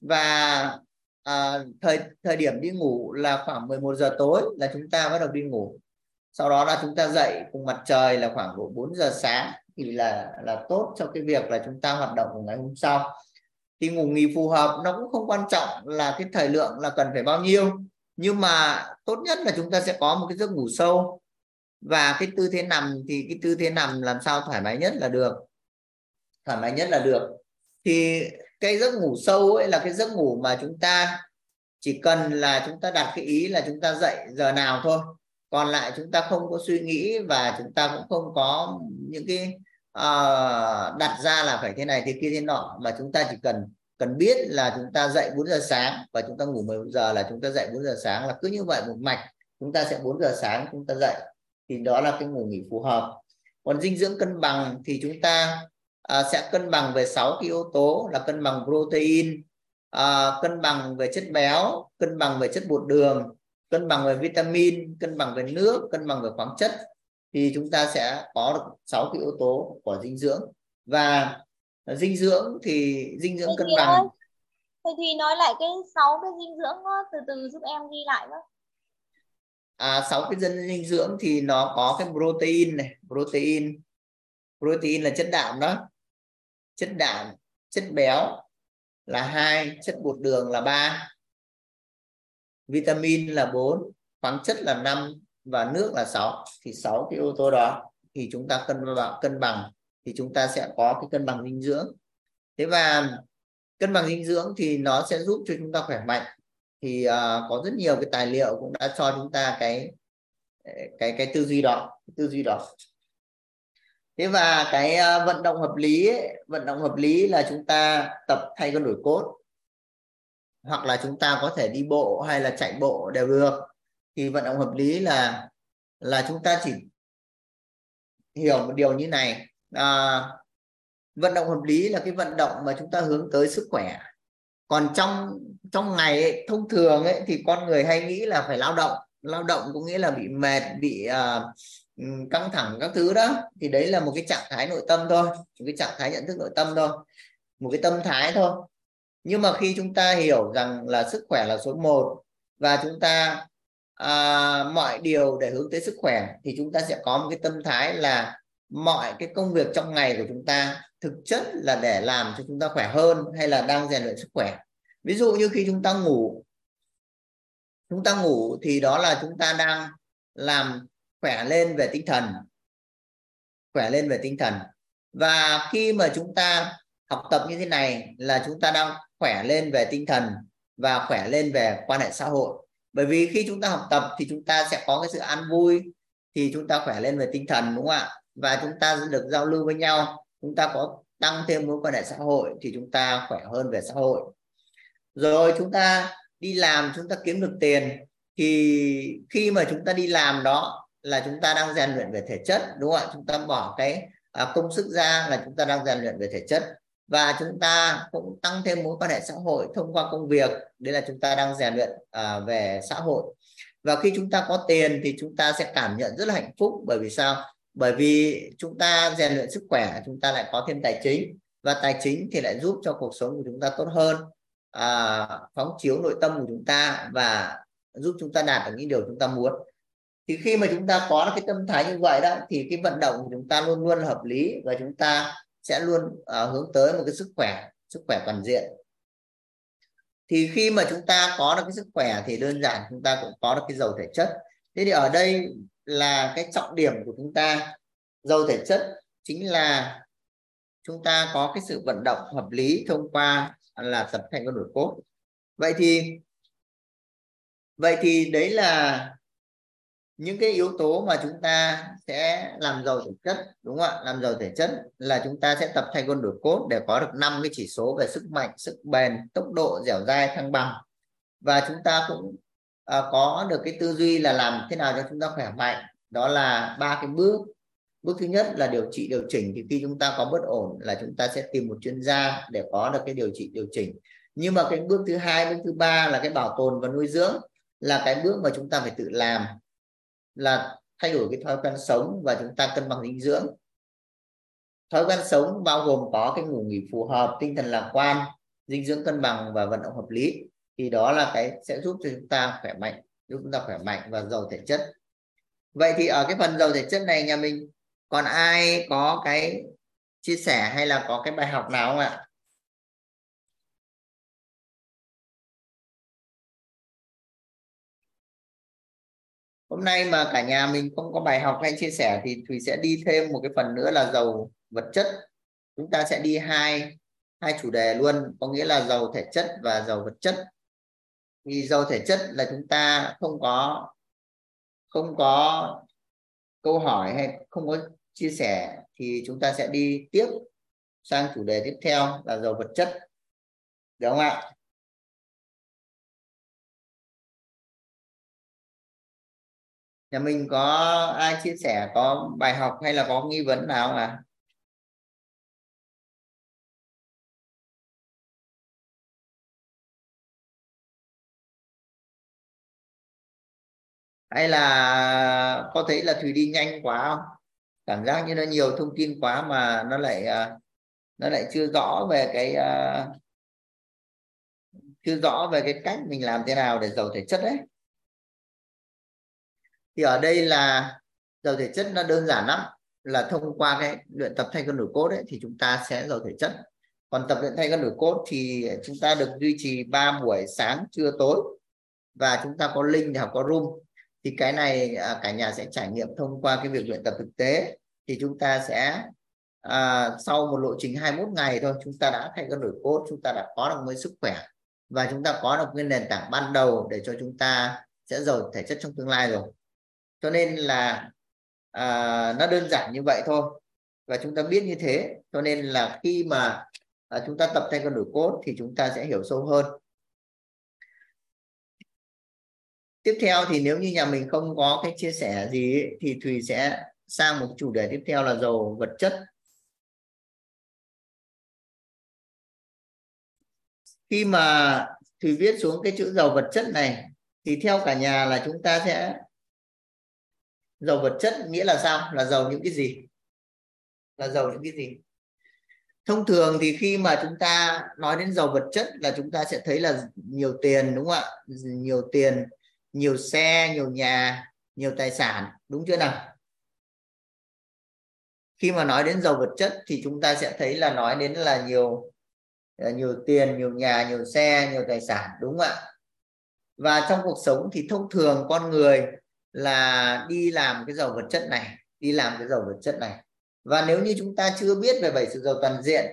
và à, thời thời điểm đi ngủ là khoảng 11 giờ tối là chúng ta bắt đầu đi ngủ. Sau đó là chúng ta dậy cùng mặt trời là khoảng độ 4 giờ sáng thì là là tốt cho cái việc là chúng ta hoạt động của ngày hôm sau. Thì ngủ nghỉ phù hợp nó cũng không quan trọng là cái thời lượng là cần phải bao nhiêu nhưng mà tốt nhất là chúng ta sẽ có một cái giấc ngủ sâu. Và cái tư thế nằm thì cái tư thế nằm làm sao thoải mái nhất là được. Thoải mái nhất là được. Thì cái giấc ngủ sâu ấy là cái giấc ngủ mà chúng ta chỉ cần là chúng ta đặt cái ý là chúng ta dậy giờ nào thôi còn lại chúng ta không có suy nghĩ và chúng ta cũng không có những cái uh, đặt ra là phải thế này thế kia thế nọ mà chúng ta chỉ cần cần biết là chúng ta dậy 4 giờ sáng và chúng ta ngủ 11 giờ là chúng ta dậy 4 giờ sáng là cứ như vậy một mạch chúng ta sẽ 4 giờ sáng chúng ta dậy thì đó là cái ngủ nghỉ phù hợp còn dinh dưỡng cân bằng thì chúng ta uh, sẽ cân bằng về 6 cái yếu tố là cân bằng protein uh, cân bằng về chất béo cân bằng về chất bột đường cân bằng về vitamin cân bằng về nước cân bằng về khoáng chất. Thì chúng ta sẽ có được 6 cái yếu tố của dinh dưỡng. Và dinh dưỡng thì dinh dưỡng cân bằng. ơi, thầy Thùy nói lại cái sáu cái dinh dưỡng đó, từ từ giúp em ghi lại với. À sáu cái dân dinh dưỡng thì nó có cái protein này protein. Protein là chất đạm đó chất đạm chất béo là hai chất bột đường là ba. Vitamin là 4 khoáng chất là 5 và nước là 6 thì 6 cái yếu tố đó thì chúng ta cân bằng cân bằng thì chúng ta sẽ có cái cân bằng dinh dưỡng. Thế và cân bằng dinh dưỡng thì nó sẽ giúp cho chúng ta khỏe mạnh. Thì uh, có rất nhiều cái tài liệu cũng đã cho chúng ta cái cái cái tư duy đó tư duy đó thế và cái ờ, vận động hợp lý ấy, vận động hợp lý là chúng ta tập thay con đổi cốt. Hoặc là chúng ta có thể đi bộ hay là chạy bộ đều được. Thì vận động hợp lý là là chúng ta chỉ hiểu một điều như này. À, vận động hợp lý là cái vận động mà chúng ta hướng tới sức khỏe. Còn trong trong ngày ấy, thông thường ấy thì con người hay nghĩ là phải lao động. Lao động có nghĩa là bị mệt bị uh, Ừ, căng thẳng các thứ đó. Thì đấy là một cái trạng thái nội tâm thôi. Một cái trạng thái nhận thức nội tâm thôi. Một cái tâm thái thôi. Nhưng mà khi chúng ta hiểu rằng là sức khỏe là số 1 và chúng ta à, mọi điều để hướng tới sức khỏe thì chúng ta sẽ có một cái tâm thái là mọi cái công việc trong ngày của chúng ta thực chất là để làm cho chúng ta khỏe hơn hay là đang rèn luyện sức khỏe. Ví dụ như khi chúng ta ngủ chúng ta ngủ thì đó là chúng ta đang làm khỏe lên về tinh thần khỏe lên về tinh thần và khi mà chúng ta học tập như thế này là chúng ta đang khỏe lên về tinh thần và khỏe lên về quan hệ xã hội bởi vì khi chúng ta học tập thì chúng ta sẽ có cái sự an vui thì chúng ta khỏe lên về tinh thần đúng không ạ và chúng ta được giao lưu với nhau chúng ta có tăng thêm mối quan hệ xã hội thì chúng ta khỏe hơn về xã hội rồi chúng ta đi làm chúng ta kiếm được tiền thì khi mà chúng ta đi làm đó là chúng ta đang rèn luyện về thể chất đúng không ạ chúng ta bỏ cái à, công sức ra là chúng ta đang rèn luyện về thể chất và chúng ta cũng tăng thêm mối quan hệ xã hội thông qua công việc đây là chúng ta đang rèn luyện à, về xã hội và khi chúng ta có tiền thì chúng ta sẽ cảm nhận rất là hạnh phúc bởi vì sao bởi vì chúng ta rèn luyện sức khỏe chúng ta lại có thêm tài chính và tài chính thì lại giúp cho cuộc sống của chúng ta tốt hơn à, phóng chiếu nội tâm của chúng ta và giúp chúng ta đạt được những điều chúng ta muốn thì khi mà chúng ta có cái tâm thái như vậy đó thì cái vận động của chúng ta luôn luôn là hợp lý và chúng ta sẽ luôn uh, hướng tới một cái sức khỏe sức khỏe toàn diện. Thì khi mà chúng ta có được cái sức khỏe thì đơn giản chúng ta cũng có được cái dầu thể chất. Thế thì ở đây là cái trọng điểm của chúng ta. Dầu thể chất chính là chúng ta có cái sự vận động hợp lý thông qua là tập thành con đổi cốt. Vậy thì vậy thì đấy là những cái yếu tố mà chúng ta sẽ làm giàu thể chất đúng không ạ? Làm giàu thể chất là chúng ta sẽ tập thay quân đổi cốt để có được năm cái chỉ số về sức mạnh sức bền tốc độ dẻo dai thăng bằng. Và chúng ta cũng à, có được cái tư duy là làm thế nào cho chúng ta khỏe mạnh. Đó là ba cái bước. Bước thứ nhất là điều trị điều chỉnh. Thì khi chúng ta có bất ổn là chúng ta sẽ tìm một chuyên gia để có được cái điều trị điều chỉnh. Nhưng mà cái bước thứ hai bước thứ ba là cái bảo tồn và nuôi dưỡng là cái bước mà chúng ta phải tự làm là thay đổi cái thói quen sống và chúng ta cân bằng dinh dưỡng. Thói quen sống bao gồm có cái ngủ nghỉ phù hợp, tinh thần lạc quan, dinh dưỡng cân bằng và vận động hợp lý. Thì đó là cái sẽ giúp cho chúng ta khỏe mạnh, giúp chúng ta khỏe mạnh và giàu thể chất. Vậy thì ở cái phần giàu thể chất này nhà mình, còn ai có cái chia sẻ hay là có cái bài học nào không ạ? Hôm nay mà cả nhà mình không có bài học hay chia sẻ thì thùy sẽ đi thêm một cái phần nữa là giàu vật chất. Chúng ta sẽ đi hai hai chủ đề luôn, có nghĩa là giàu thể chất và giàu vật chất. Vì giàu thể chất là chúng ta không có không có câu hỏi hay không có chia sẻ thì chúng ta sẽ đi tiếp sang chủ đề tiếp theo là giàu vật chất. Được không ạ? Nhà mình có ai chia sẻ, có bài học hay là có nghi vấn nào à hay là có thấy là thùy đi nhanh quá không? Cảm giác như nó nhiều thông tin quá mà nó lại à, nó lại chưa rõ về cái à, chưa rõ về cái cách mình làm thế nào để giàu thể chất đấy thì ở đây là giàu thể chất nó đơn giản lắm. Là thông qua cái luyện tập thay cân đổi cốt đấy thì chúng ta sẽ giàu thể chất. Còn tập luyện thay cân đổi cốt thì chúng ta được duy trì 3 buổi sáng trưa tối. Và chúng ta có link để học có room thì cái này à, cả nhà sẽ trải nghiệm thông qua cái việc luyện tập thực tế. Thì chúng ta sẽ à, sau một lộ trình 21 ngày thôi chúng ta đã thay cân đổi cốt chúng ta đã có được mới sức khỏe. Và chúng ta có được cái nền tảng ban đầu để cho chúng ta sẽ giàu thể chất trong tương lai rồi cho nên là à, nó đơn giản như vậy thôi. Và chúng ta biết như thế cho nên là khi mà à, chúng ta tập thay con đổi cốt thì chúng ta sẽ hiểu sâu hơn. Tiếp theo thì nếu như nhà mình không có cái chia sẻ gì ấy, thì thùy sẽ sang một chủ đề tiếp theo là giàu vật chất. Khi mà thùy viết xuống cái chữ giàu vật chất này thì theo cả nhà là chúng ta sẽ giàu vật chất nghĩa là sao? Là giàu những cái gì? Là giàu những cái gì? Thông thường thì khi mà chúng ta nói đến giàu vật chất là chúng ta sẽ thấy là nhiều tiền, đúng không ạ? Nhiều tiền, nhiều xe, nhiều nhà, nhiều tài sản, đúng chưa nào? Khi mà nói đến giàu vật chất thì chúng ta sẽ thấy là nói đến là nhiều à, nhiều tiền, nhiều nhà, nhiều xe, nhiều tài sản, đúng không ạ? Và trong cuộc sống thì thông thường con người là đi làm cái giàu vật chất này, đi làm cái giàu vật chất này. Và nếu như chúng ta chưa biết về bảy sự giàu toàn diện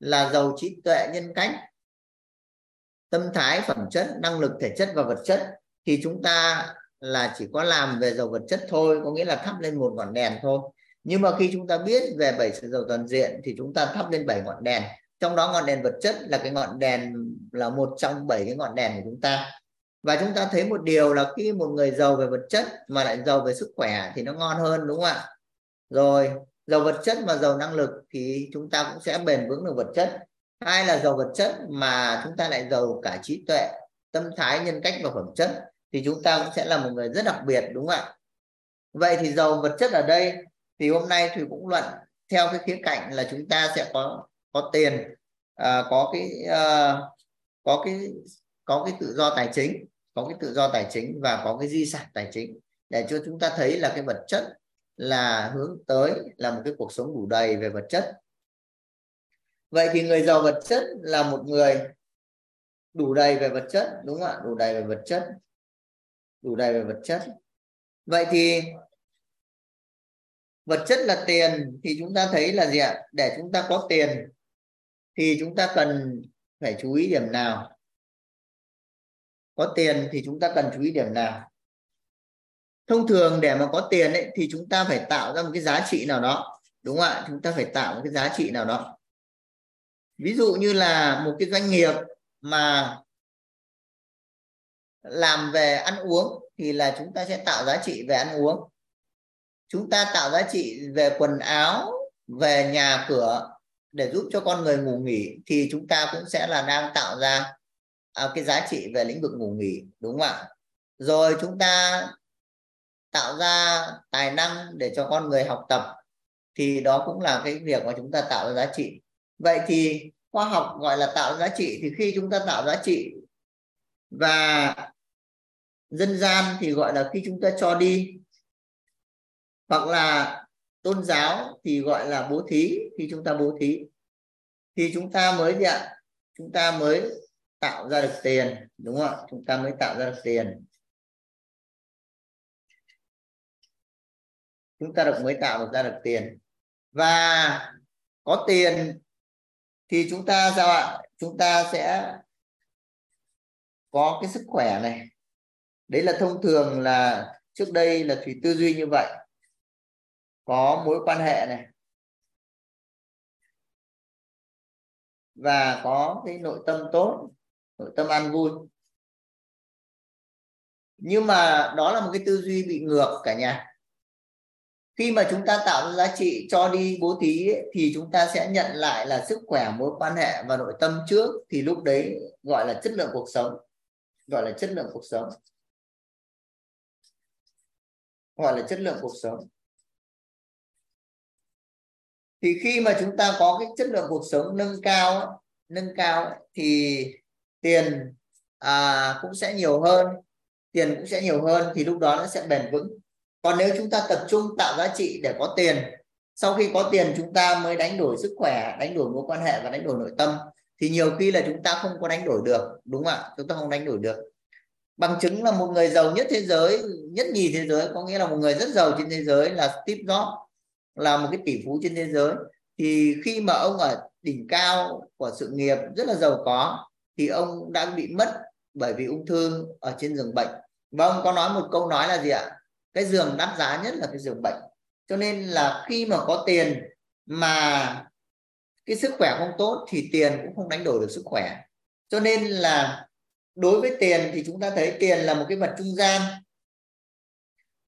là giàu trí tuệ nhân cách, tâm thái, phẩm chất, năng lực, thể chất và vật chất, thì chúng ta là chỉ có làm về giàu vật chất thôi, có nghĩa là thắp lên một ngọn đèn thôi. Nhưng mà khi chúng ta biết về bảy sự giàu toàn diện thì chúng ta thắp lên bảy ngọn đèn. Trong đó ngọn đèn vật chất là cái ngọn đèn, là một trong bảy cái ngọn đèn của chúng ta và chúng ta thấy một điều là khi một người giàu về vật chất mà lại giàu về sức khỏe thì nó ngon hơn đúng không ạ? Rồi giàu vật chất mà giàu năng lực thì chúng ta cũng sẽ bền vững được vật chất. Hai là giàu vật chất mà chúng ta lại giàu cả trí tuệ tâm thái nhân cách và phẩm chất thì chúng ta cũng sẽ là một người rất đặc biệt đúng không ạ? Vậy thì giàu vật chất ở đây thì hôm nay thì cũng luận theo cái khía cạnh là chúng ta sẽ có có tiền à, có cái à, có cái có cái tự do tài chính có cái tự do tài chính và có cái di sản tài chính để cho chúng ta thấy là cái vật chất là hướng tới là một cái cuộc sống đủ đầy về vật chất. Vậy thì người giàu vật chất là một người đủ đầy về vật chất, đúng không ạ? Đủ đầy về vật chất. Đủ đầy về vật chất. Vậy thì vật chất là tiền thì chúng ta thấy là gì ạ? Để chúng ta có tiền thì chúng ta cần phải chú ý điểm nào? Có tiền thì chúng ta cần chú ý điểm nào? Thông thường để mà có tiền ấy, thì chúng ta phải tạo ra một cái giá trị nào đó đúng không ạ? Chúng ta phải tạo một cái giá trị nào đó. Ví dụ như là một cái doanh nghiệp mà làm về ăn uống thì là chúng ta sẽ tạo giá trị về ăn uống. Chúng ta tạo giá trị về quần áo về nhà cửa để giúp cho con người ngủ nghỉ thì chúng ta cũng sẽ là đang tạo ra à, cái giá trị về lĩnh vực ngủ nghỉ đúng không ạ? Rồi chúng ta tạo ra tài năng để cho con người học tập thì đó cũng là cái việc mà chúng ta tạo ra giá trị. Vậy thì khoa học gọi là tạo giá trị thì khi chúng ta tạo giá trị và dân gian thì gọi là khi chúng ta cho đi hoặc là tôn giáo thì gọi là bố thí khi chúng ta bố thí thì chúng ta mới gì ạ? Chúng ta mới tạo ra được tiền, đúng không ạ? Chúng ta mới tạo ra được tiền. Chúng ta được mới tạo được ra được tiền. Và có tiền thì chúng ta sao ạ? Chúng ta sẽ có cái sức khỏe này. Đấy là thông thường là trước đây là thủy tư duy như vậy. Có mối quan hệ này. Và có cái nội tâm tốt nội tâm an vui. Nhưng mà đó là một cái tư duy bị ngược cả nhà. Khi mà chúng ta tạo ra giá trị cho đi bố thí ấy, thì chúng ta sẽ nhận lại là sức khỏe mối quan hệ và nội tâm trước thì lúc đấy gọi là chất lượng cuộc sống. Gọi là chất lượng cuộc sống. Gọi là chất lượng cuộc sống. Thì khi mà chúng ta có cái chất lượng cuộc sống nâng cao nâng cao thì tiền à, cũng sẽ nhiều hơn tiền cũng sẽ nhiều hơn thì lúc đó nó sẽ bền vững. Còn nếu chúng ta tập trung tạo giá trị để có tiền sau khi có tiền chúng ta mới đánh đổi sức khỏe đánh đổi mối quan hệ và đánh đổi nội tâm thì nhiều khi là chúng ta không có đánh đổi được đúng không ạ? Chúng ta không đánh đổi được. Bằng chứng là một người giàu nhất thế giới nhất nhì thế giới có nghĩa là một người rất giàu trên thế giới là Steve Jobs là một cái tỷ phú trên thế giới. Thì khi mà ông ở đỉnh cao của sự nghiệp rất là giàu có thì ông đã bị mất bởi vì ung thư ở trên giường bệnh. Và ông có nói một câu nói là gì ạ? Cái giường đắt giá nhất là cái giường bệnh. Cho nên là khi mà có tiền mà cái sức khỏe không tốt thì tiền cũng không đánh đổi được sức khỏe. Cho nên là đối với tiền thì chúng ta thấy tiền là một cái vật trung gian.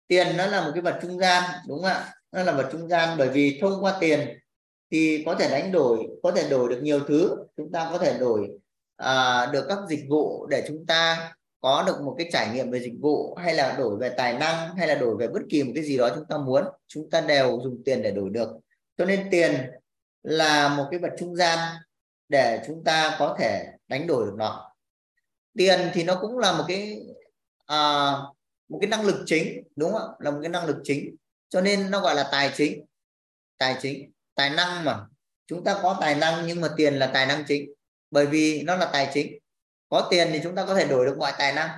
Tiền nó là một cái vật trung gian, đúng không ạ? Nó là vật trung gian bởi vì thông qua tiền thì có thể đánh đổi, có thể đổi được nhiều thứ. Chúng ta có thể đổi à, được các dịch vụ để chúng ta có được một cái trải nghiệm về dịch vụ hay là đổi về tài năng hay là đổi về bất kỳ một cái gì đó chúng ta muốn chúng ta đều dùng tiền để đổi được. Cho nên tiền là một cái vật trung gian để chúng ta có thể đánh đổi được nó. Tiền thì nó cũng là một cái à, một cái năng lực chính đúng không là một cái năng lực chính. Cho nên nó gọi là tài chính. Tài chính tài năng mà. Chúng ta có tài năng nhưng mà tiền là tài năng chính bởi vì nó là tài chính. Có tiền thì chúng ta có thể đổi được mọi tài năng.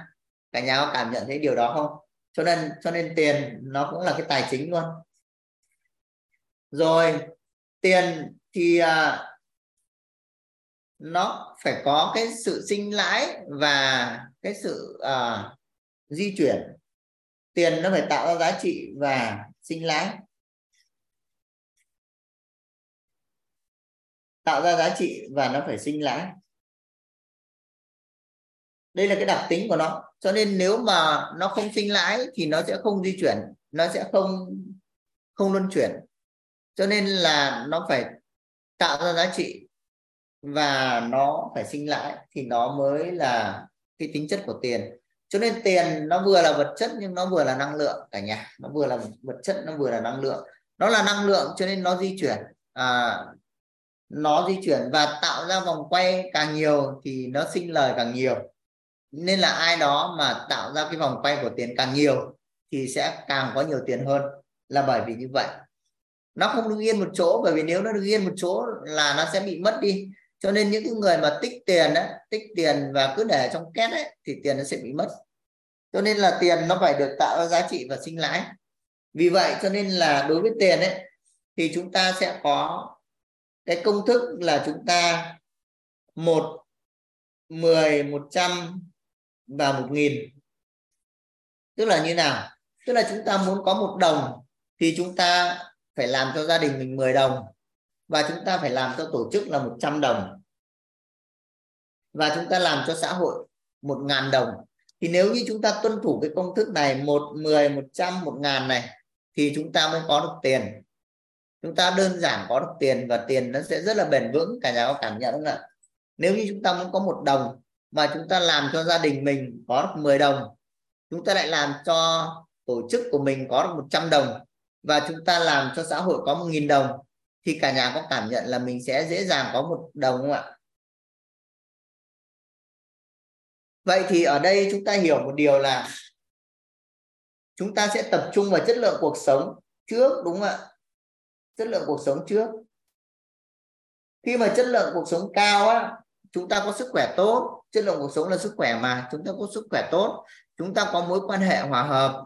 Cả nhà có cảm nhận thấy điều đó không? Cho nên cho nên tiền nó cũng là cái tài chính luôn. Rồi tiền thì à, nó phải có cái sự sinh lãi và cái sự à, di chuyển. Tiền nó phải tạo ra giá trị và sinh lãi. Tạo ra giá trị và nó phải sinh lãi. Đây là cái đặc tính của nó. Cho nên nếu mà nó không sinh lãi thì nó sẽ không di chuyển nó sẽ không không luân chuyển. Cho nên là nó phải tạo ra giá trị và nó phải sinh lãi thì nó mới là cái tính chất của tiền. Cho nên tiền nó vừa là vật chất nhưng nó vừa là năng lượng cả nhà. Nó vừa là vật chất nó vừa là năng lượng. Nó là năng lượng cho nên nó di chuyển. À, nó di chuyển và tạo ra vòng quay càng nhiều thì nó sinh lời càng nhiều. Nên là ai đó mà tạo ra cái vòng quay của tiền càng nhiều thì sẽ càng có nhiều tiền hơn là bởi vì như vậy. Nó không đứng yên một chỗ bởi vì nếu nó đứng yên một chỗ là nó sẽ bị mất đi. Cho nên những cái người mà tích tiền ấy, tích tiền và cứ để trong két ấy, thì tiền nó sẽ bị mất. Cho nên là tiền nó phải được tạo ra giá trị và sinh lãi. Vì vậy cho nên là đối với tiền ấy thì chúng ta sẽ có cái công thức là chúng ta một, mười, một trăm và một nghìn. Tức là như nào? Tức là chúng ta muốn có một đồng thì chúng ta phải làm cho gia đình mình 10 đồng và chúng ta phải làm cho tổ chức là 100 đồng. Và chúng ta làm cho xã hội 1.000 đồng. Thì nếu như chúng ta tuân thủ cái công thức này, một, mười, một trăm, một ngàn này, thì chúng ta mới có được tiền chúng ta đơn giản có được tiền và tiền nó sẽ rất là bền vững, cả nhà có cảm nhận không ạ? Nếu như chúng ta muốn có một đồng mà chúng ta làm cho gia đình mình có được 10 đồng, chúng ta lại làm cho tổ chức của mình có được 100 đồng và chúng ta làm cho xã hội có 1.000 đồng, thì cả nhà có cảm nhận là mình sẽ dễ dàng có một đồng không ạ? Vậy thì ở đây chúng ta hiểu một điều là chúng ta sẽ tập trung vào chất lượng cuộc sống trước, đúng không ạ? Chất lượng cuộc sống trước. Khi mà chất lượng cuộc sống cao á, chúng ta có sức khỏe tốt. Chất lượng cuộc sống là sức khỏe mà, chúng ta có sức khỏe tốt. Chúng ta có mối quan hệ hòa hợp.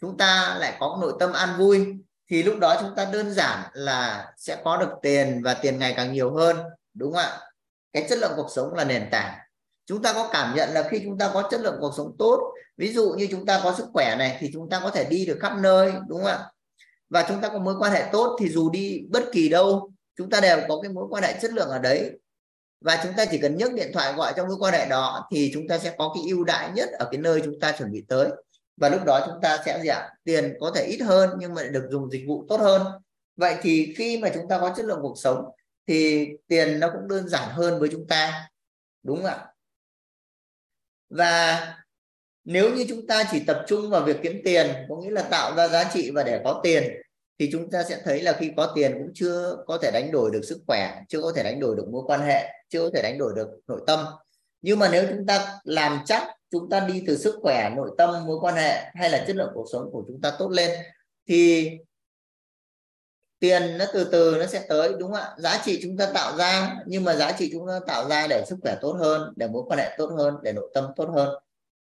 Chúng ta lại có nội tâm an vui. Thì lúc đó chúng ta đơn giản là sẽ có được tiền và tiền ngày càng nhiều hơn, đúng không ạ? Cái chất lượng cuộc sống là nền tảng. Chúng ta có cảm nhận là khi chúng ta có chất lượng cuộc sống tốt, ví dụ như chúng ta có sức khỏe này, thì chúng ta có thể đi được khắp nơi, đúng không ạ? Và chúng ta có mối quan hệ tốt thì dù đi bất kỳ đâu, chúng ta đều có cái mối quan hệ chất lượng ở đấy. Và chúng ta chỉ cần nhấc điện thoại gọi trong mối quan hệ đó thì chúng ta sẽ có cái ưu đãi nhất ở cái nơi chúng ta chuẩn bị tới. Và lúc đó chúng ta sẽ gì ạ? Tiền có thể ít hơn nhưng mà được dùng dịch vụ tốt hơn. Vậy thì khi mà chúng ta có chất lượng cuộc sống thì tiền nó cũng đơn giản hơn với chúng ta. Đúng không ạ? Và nếu như chúng ta chỉ tập trung vào việc kiếm tiền, có nghĩa là tạo ra giá trị và để có tiền, thì chúng ta sẽ thấy là khi có tiền cũng chưa có thể đánh đổi được sức khỏe, chưa có thể đánh đổi được mối quan hệ, chưa có thể đánh đổi được nội tâm. Nhưng mà nếu chúng ta làm chắc, chúng ta đi từ sức khỏe, nội tâm, mối quan hệ hay là chất lượng cuộc sống của chúng ta tốt lên, thì tiền nó từ từ nó sẽ tới, đúng không ạ? Giá trị chúng ta tạo ra, nhưng mà giá trị chúng ta tạo ra để sức khỏe tốt hơn, để mối quan hệ tốt hơn, để nội tâm tốt hơn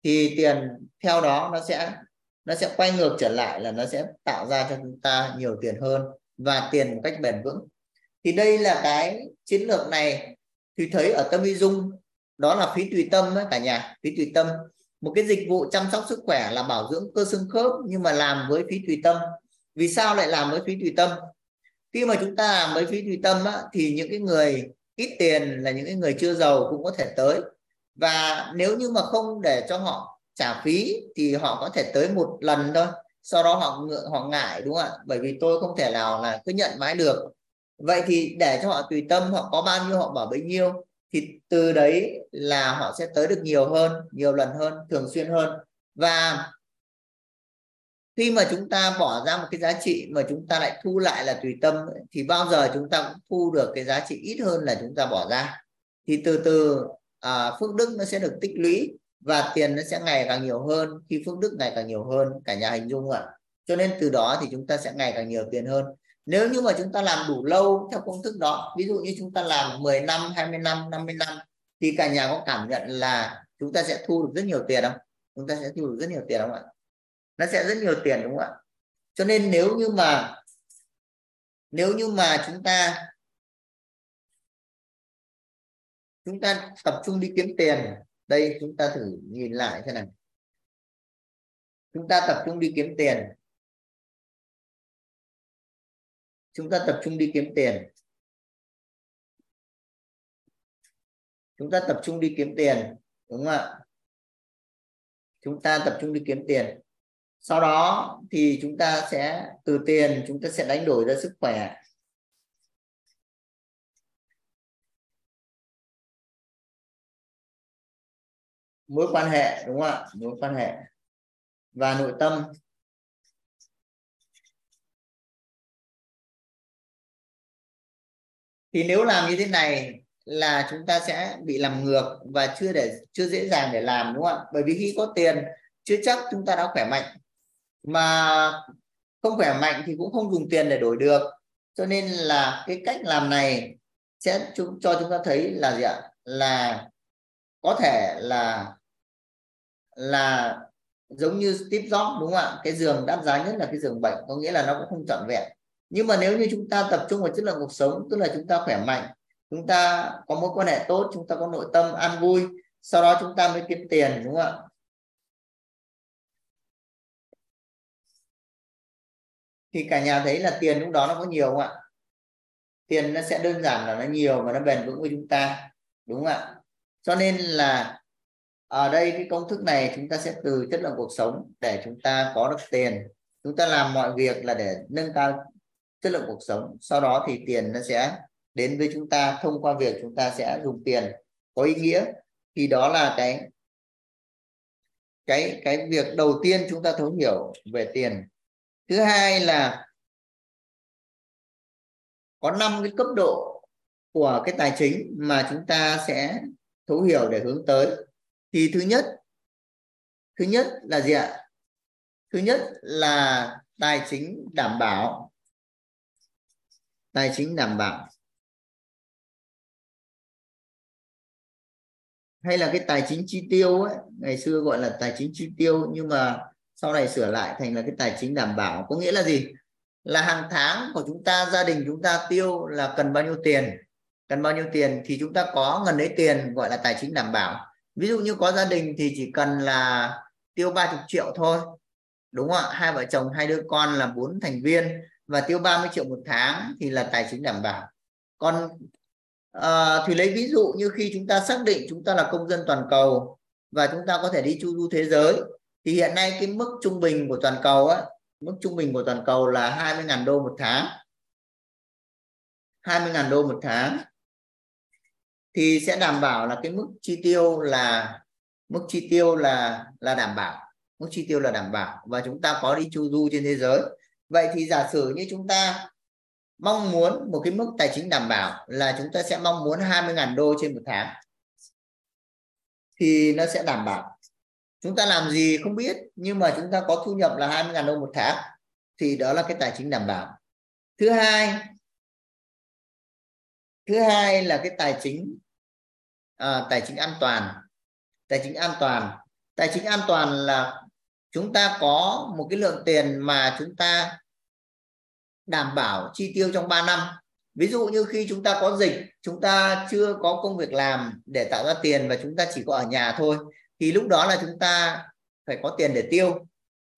thì tiền theo đó nó sẽ nó sẽ quay ngược trở lại là nó sẽ tạo ra cho chúng ta nhiều tiền hơn và tiền một cách bền vững. Thì đây là cái chiến lược này. Thì thấy ở tâm y dung đó là phí tùy tâm ấy, cả nhà phí tùy tâm. Một cái dịch vụ chăm sóc sức khỏe là bảo dưỡng cơ xương khớp nhưng mà làm với phí tùy tâm. Vì sao lại làm với phí tùy tâm? Khi mà chúng ta làm với phí tùy tâm á, thì những cái người ít tiền là những cái người chưa giàu cũng có thể tới và nếu như mà không để cho họ trả phí thì họ có thể tới một lần thôi. Sau đó họ ngượng họ ngại, đúng không ạ? Bởi vì tôi không thể nào là cứ nhận mãi được. Vậy thì để cho họ tùy tâm họ có bao nhiêu, họ bỏ bấy nhiêu, thì từ đấy là họ sẽ tới được nhiều hơn, nhiều lần hơn, thường xuyên hơn. Và khi mà chúng ta bỏ ra một cái giá trị mà chúng ta lại thu lại là tùy tâm, thì bao giờ chúng ta cũng thu được cái giá trị ít hơn là chúng ta bỏ ra. Thì từ từ à, phước đức nó sẽ được tích lũy và tiền nó sẽ ngày càng nhiều hơn khi phước đức ngày càng nhiều hơn cả nhà hình dung ạ. Cho nên từ đó thì chúng ta sẽ ngày càng nhiều tiền hơn. Nếu như mà chúng ta làm đủ lâu theo công thức đó ví dụ như chúng ta làm 10 năm 20 năm 50 năm thì cả nhà có cảm nhận là chúng ta sẽ thu được rất nhiều tiền không? Chúng ta sẽ thu được rất nhiều tiền không ạ? Nó sẽ rất nhiều tiền đúng không ạ? Cho nên nếu như mà nếu như mà chúng ta chúng ta tập trung đi kiếm tiền. Đây, chúng ta thử nhìn lại thế này chúng ta tập trung đi kiếm tiền. Chúng ta tập trung đi kiếm tiền. Chúng ta tập trung đi kiếm tiền, đúng không ạ? Chúng ta tập trung đi kiếm tiền. Sau đó thì chúng ta sẽ, từ tiền, chúng ta sẽ đánh đổi ra sức khỏe. Mối quan hệ, đúng không ạ? Mối quan hệ. Và nội tâm. Thì nếu làm như thế này là chúng ta sẽ bị làm ngược và chưa để, chưa dễ dàng để làm, đúng không ạ? Bởi vì khi có tiền, chưa chắc chúng ta đã khỏe mạnh. Mà không khỏe mạnh thì cũng không dùng tiền để đổi được. Cho nên là cái cách làm này sẽ chúng, cho chúng ta thấy là gì ạ? Là có thể là là giống như Steve Jobs, đúng không ạ? Cái giường đắt giá nhất là cái giường bệnh, có nghĩa là nó cũng không trọn vẹn. Nhưng mà nếu như chúng ta tập trung vào chất lượng cuộc sống, tức là chúng ta khỏe mạnh, chúng ta có mối quan hệ tốt, chúng ta có nội tâm an vui, sau đó chúng ta mới kiếm tiền, đúng không ạ? Thì cả nhà thấy là tiền lúc đó nó có nhiều không ạ? Tiền nó sẽ đơn giản là nó nhiều và nó bền vững với chúng ta, đúng không ạ? Cho nên là ở đây cái công thức này chúng ta sẽ từ chất lượng cuộc sống để chúng ta có được tiền. Chúng ta làm mọi việc là để nâng cao chất lượng cuộc sống. Sau đó thì tiền nó sẽ đến với chúng ta, thông qua việc chúng ta sẽ dùng tiền. Có ý nghĩa thì đó là cái cái cái việc đầu tiên chúng ta thấu hiểu về tiền. Thứ hai là có năm cái cấp độ của cái tài chính mà chúng ta sẽ thấu hiểu để hướng tới thì thứ nhất thứ nhất là gì ạ? Thứ nhất là tài chính đảm bảo. Tài chính đảm bảo. Hay là cái tài chính chi tiêu ấy, ngày xưa gọi là tài chính chi tiêu, nhưng mà sau này sửa lại thành là cái tài chính đảm bảo. Có nghĩa là gì? Là hàng tháng của chúng ta, gia đình chúng ta tiêu là cần bao nhiêu tiền? Cần bao nhiêu tiền thì chúng ta có ngần ấy tiền gọi là tài chính đảm bảo ví dụ như có gia đình thì chỉ cần là tiêu 30 triệu thôi đúng không ạ? Hai vợ chồng hai đứa con là bốn thành viên và tiêu 30 triệu một tháng thì là tài chính đảm bảo. Còn uh, thì lấy ví dụ như khi chúng ta xác định chúng ta là công dân toàn cầu và chúng ta có thể đi chu du thế giới thì hiện nay cái mức trung bình của toàn cầu á mức trung bình của toàn cầu là 20.000 đô một tháng. 20.000 đô một tháng thì sẽ đảm bảo là cái mức chi tiêu là, mức chi tiêu là là đảm bảo. Mức chi tiêu là đảm bảo và chúng ta có đi chu du trên thế giới. Vậy thì giả sử như chúng ta mong muốn một cái mức tài chính đảm bảo là chúng ta sẽ mong muốn 20.000 đô trên một tháng, thì nó sẽ đảm bảo. Chúng ta làm gì không biết, nhưng mà chúng ta có thu nhập là 20.000 đô một tháng, thì đó là cái tài chính đảm bảo. Thứ hai thứ hai là cái tài chính à, tài chính an toàn. Tài chính an toàn. Tài chính an toàn là chúng ta có một cái lượng tiền mà chúng ta đảm bảo chi tiêu trong 3 năm. Ví dụ như khi chúng ta có dịch chúng ta chưa có công việc làm để tạo ra tiền và chúng ta chỉ có ở nhà thôi thì lúc đó là chúng ta phải có tiền để tiêu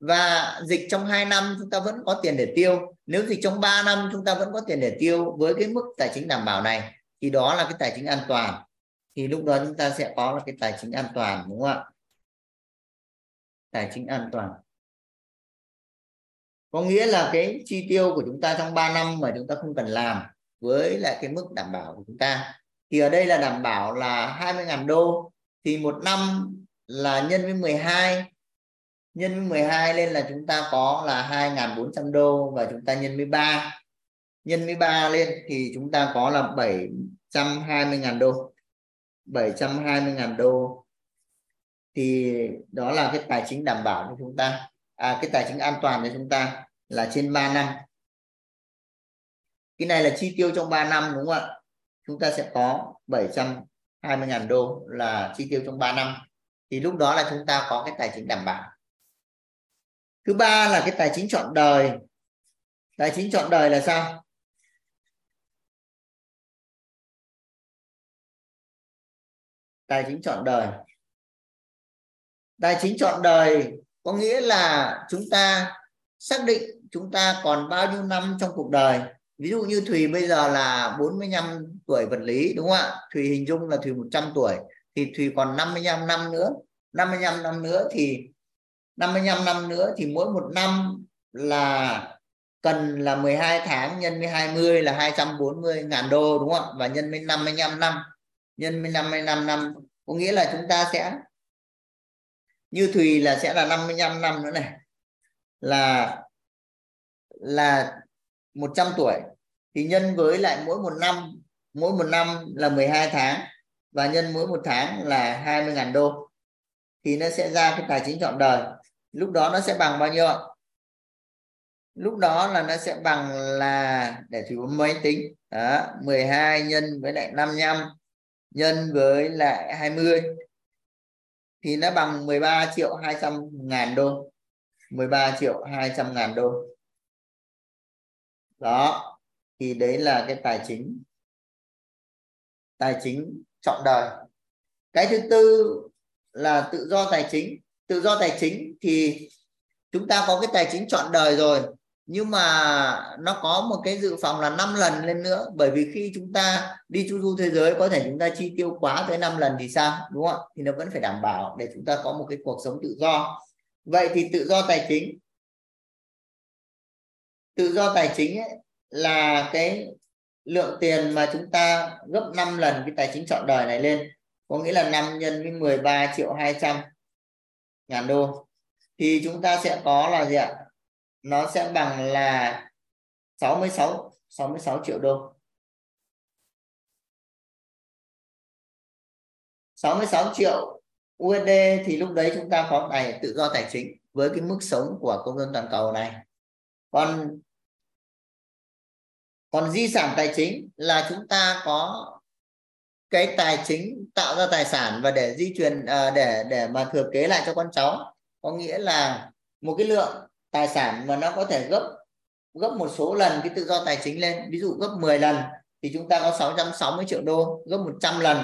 và dịch trong 2 năm chúng ta vẫn có tiền để tiêu. Nếu dịch trong 3 năm chúng ta vẫn có tiền để tiêu với cái mức tài chính đảm bảo này, thì đó là cái tài chính an toàn. Thì lúc đó chúng ta sẽ có là cái tài chính an toàn, đúng không ạ? Tài chính an toàn. Có nghĩa là cái chi tiêu của chúng ta trong 3 năm mà chúng ta không cần làm với lại cái mức đảm bảo của chúng ta. Thì ở đây là đảm bảo là 20.000 đô. Thì một năm là nhân với 12 nhân 12 lên là chúng ta có là 2.400 đô và chúng ta nhân 13 nhân 13 lên thì chúng ta có là 720.000 đô. 720.000 đô. Thì đó là cái tài chính đảm bảo cho chúng ta. À, cái tài chính an toàn cho chúng ta là trên 3 năm. Cái này là chi tiêu trong 3 năm đúng không ạ? Chúng ta sẽ có 720.000 đô là chi tiêu trong 3 năm. Thì lúc đó là chúng ta có cái tài chính đảm bảo thứ ba là cái tài chính chọn đời. Tài chính chọn đời là sao? Tài chính chọn đời. Tài chính chọn đời có nghĩa là chúng ta xác định chúng ta còn bao nhiêu năm trong cuộc đời. Ví dụ như Thùy bây giờ là 45 tuổi vật lý, đúng không ạ? Thùy hình dung là Thùy 100 tuổi. Thì Thùy còn 55 năm nữa. 55 năm nữa thì 55 năm nữa thì mỗi một năm là cần là 12 tháng nhân với 20 là 240 ngàn đô, đúng không ạ? Và nhân với 55 năm. Nhân với 55 năm, có nghĩa là chúng ta sẽ, như Thùy là sẽ là 55 năm nữa này. Là là 100 tuổi. Thì nhân với lại mỗi một năm, mỗi một năm là 12 tháng và nhân mỗi một tháng là 20.000 đô. Thì nó sẽ ra cái tài chính trọn đời lúc đó nó sẽ bằng bao nhiêu ạ? Lúc đó là nó sẽ bằng là, để thủy máy tính. Đó 12 nhân với lại 55 nhân với lại 20 thì nó bằng 13 triệu 200 ngàn đô. 13 triệu 200 ngàn đô. Đó, thì đấy là cái tài chính. Tài chính trọn đời. Cái thứ tư là tự do tài chính tự do tài chính thì chúng ta có cái tài chính chọn đời rồi nhưng mà nó có một cái dự phòng là 5 lần lên nữa. Bởi vì khi chúng ta đi chu du thế giới có thể chúng ta chi tiêu quá tới 5 lần thì sao đúng không ạ? Thì nó vẫn phải đảm bảo để chúng ta có một cái cuộc sống tự do. Vậy thì tự do tài chính tự do tài chính ấy, là cái lượng tiền mà chúng ta gấp 5 lần cái tài chính chọn đời này lên. Có nghĩa là 5 nhân với 13 triệu 200 ngàn đô. Thì chúng ta sẽ có là gì ạ? Nó sẽ bằng là 66 66 triệu đô. 66 triệu USD thì lúc đấy chúng ta có tài tự do tài chính với cái mức sống của công dân toàn cầu này. Còn còn di sản tài chính là chúng ta có cái tài chính tạo ra tài sản và để di truyền à, để để mà thừa kế lại cho con cháu. Có nghĩa là một cái lượng tài sản mà nó có thể gấp gấp một số lần cái tự do tài chính lên. Ví dụ gấp 10 lần thì chúng ta có 660 triệu đô gấp 100 lần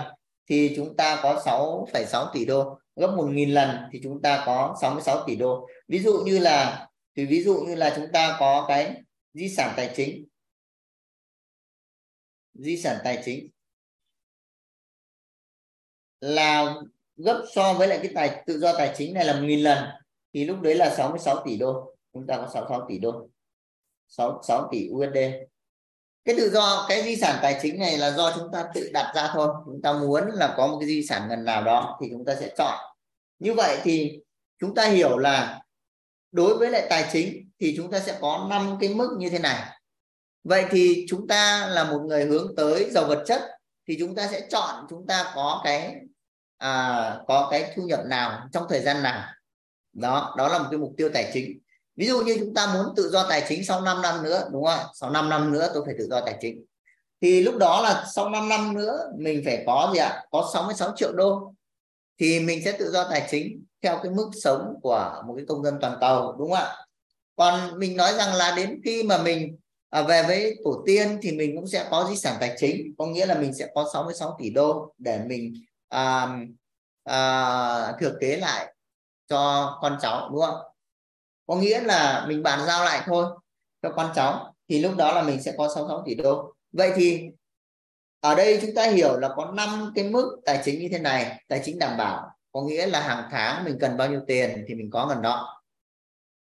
thì chúng ta có 6,6 tỷ đô gấp 1.000 lần thì chúng ta có 66 tỷ đô. Ví dụ như là thì ví dụ như là chúng ta có cái di sản tài chính. Di sản tài chính là gấp so với lại cái tài tự do tài chính này là nghìn lần thì lúc đấy là 66 tỷ đô. Chúng ta có 66 tỷ đô. 6, 6 tỷ USD cái tự do cái di sản tài chính này là do chúng ta tự đặt ra thôi. Chúng ta muốn là có một cái di sản ngần nào đó thì chúng ta sẽ chọn. Như vậy thì chúng ta hiểu là đối với lại tài chính thì chúng ta sẽ có năm cái mức như thế này. Vậy thì chúng ta là một người hướng tới giàu vật chất thì chúng ta sẽ chọn chúng ta có cái à, có cái thu nhập nào trong thời gian nào. Đó đó là một cái mục tiêu tài chính. Ví dụ như chúng ta muốn tự do tài chính sau 5 năm nữa đúng không sau 5 năm nữa tôi phải tự do tài chính. Thì lúc đó là sau 5 năm nữa mình phải có gì ạ? Có 66 triệu đô. Thì mình sẽ tự do tài chính theo cái mức sống của một cái công dân toàn cầu đúng không ạ? Còn mình nói rằng là đến khi mà mình à, về với tổ tiên thì mình cũng sẽ có di sản tài chính. Có nghĩa là mình sẽ có 66 tỷ đô để mình à, à, thừa kế lại cho con cháu đúng không? Có nghĩa là mình bàn giao lại thôi cho con cháu thì lúc đó là mình sẽ có 66 tỷ đô. Vậy thì ở đây chúng ta hiểu là có 5 cái mức tài chính như thế này tài chính đảm bảo có nghĩa là hàng tháng mình cần bao nhiêu tiền thì mình có gần đó.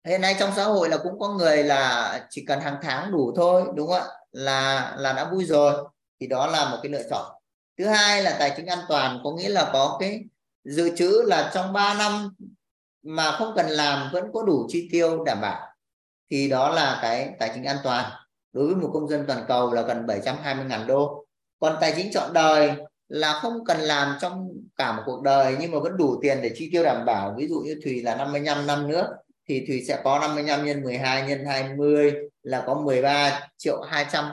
Hiện nay trong xã hội là cũng có người là chỉ cần hàng tháng đủ thôi đúng không ạ? Là là đã vui rồi thì đó là một cái lựa chọn thứ hai là tài chính an toàn, có nghĩa là có cái dự trữ là trong 3 năm mà không cần làm, vẫn có đủ chi tiêu đảm bảo. Thì đó là cái tài chính an toàn. Đối với một công dân toàn cầu là gần 720.000 đô. Còn tài chính chọn đời là không cần làm trong cả một cuộc đời, nhưng mà vẫn đủ tiền để chi tiêu đảm bảo. Ví dụ như Thùy là 55 năm nữa, thì Thùy sẽ có 55 nhân 12 nhân 20 là có 13 triệu 200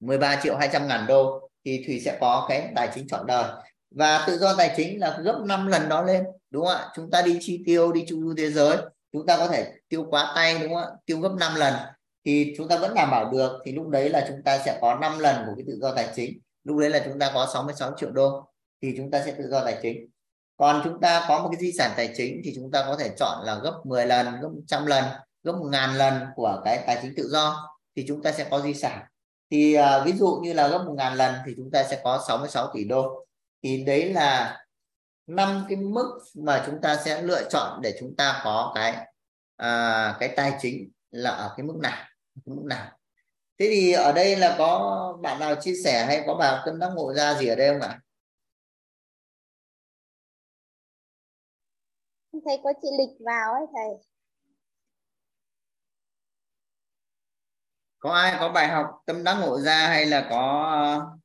13 triệu 200 ngàn đô thì Thùy sẽ có cái tài chính chọn đời. Và tự do tài chính là gấp 5 lần đó lên, đúng không ạ? Chúng ta đi chi tiêu, đi chu du thế giới, chúng ta có thể tiêu quá tay, đúng không ạ? Tiêu gấp 5 lần. Thì chúng ta vẫn đảm bảo được, thì lúc đấy là chúng ta sẽ có 5 lần của cái tự do tài chính. Lúc đấy là chúng ta có 66 triệu đô, thì chúng ta sẽ tự do tài chính. Còn chúng ta có một cái di sản tài chính thì chúng ta có thể chọn là gấp 10 lần, gấp 100 lần, gấp 1 ngàn lần của cái tài chính tự do, thì chúng ta sẽ có di sản thì uh, ví dụ như là gấp 1 ngàn lần thì chúng ta sẽ có 66 tỷ đô. Thì đấy là năm cái mức mà chúng ta sẽ lựa chọn để chúng ta có cái à, cái tài chính là ở cái mức nào cái mức nào. Thế thì ở đây là có bạn nào chia sẻ hay có bà cân đắc ngộ ra gì ở đây không ạ? Thầy có chị lịch vào ấy thầy. Có ai có bài học tâm đắc ngộ ra hay là có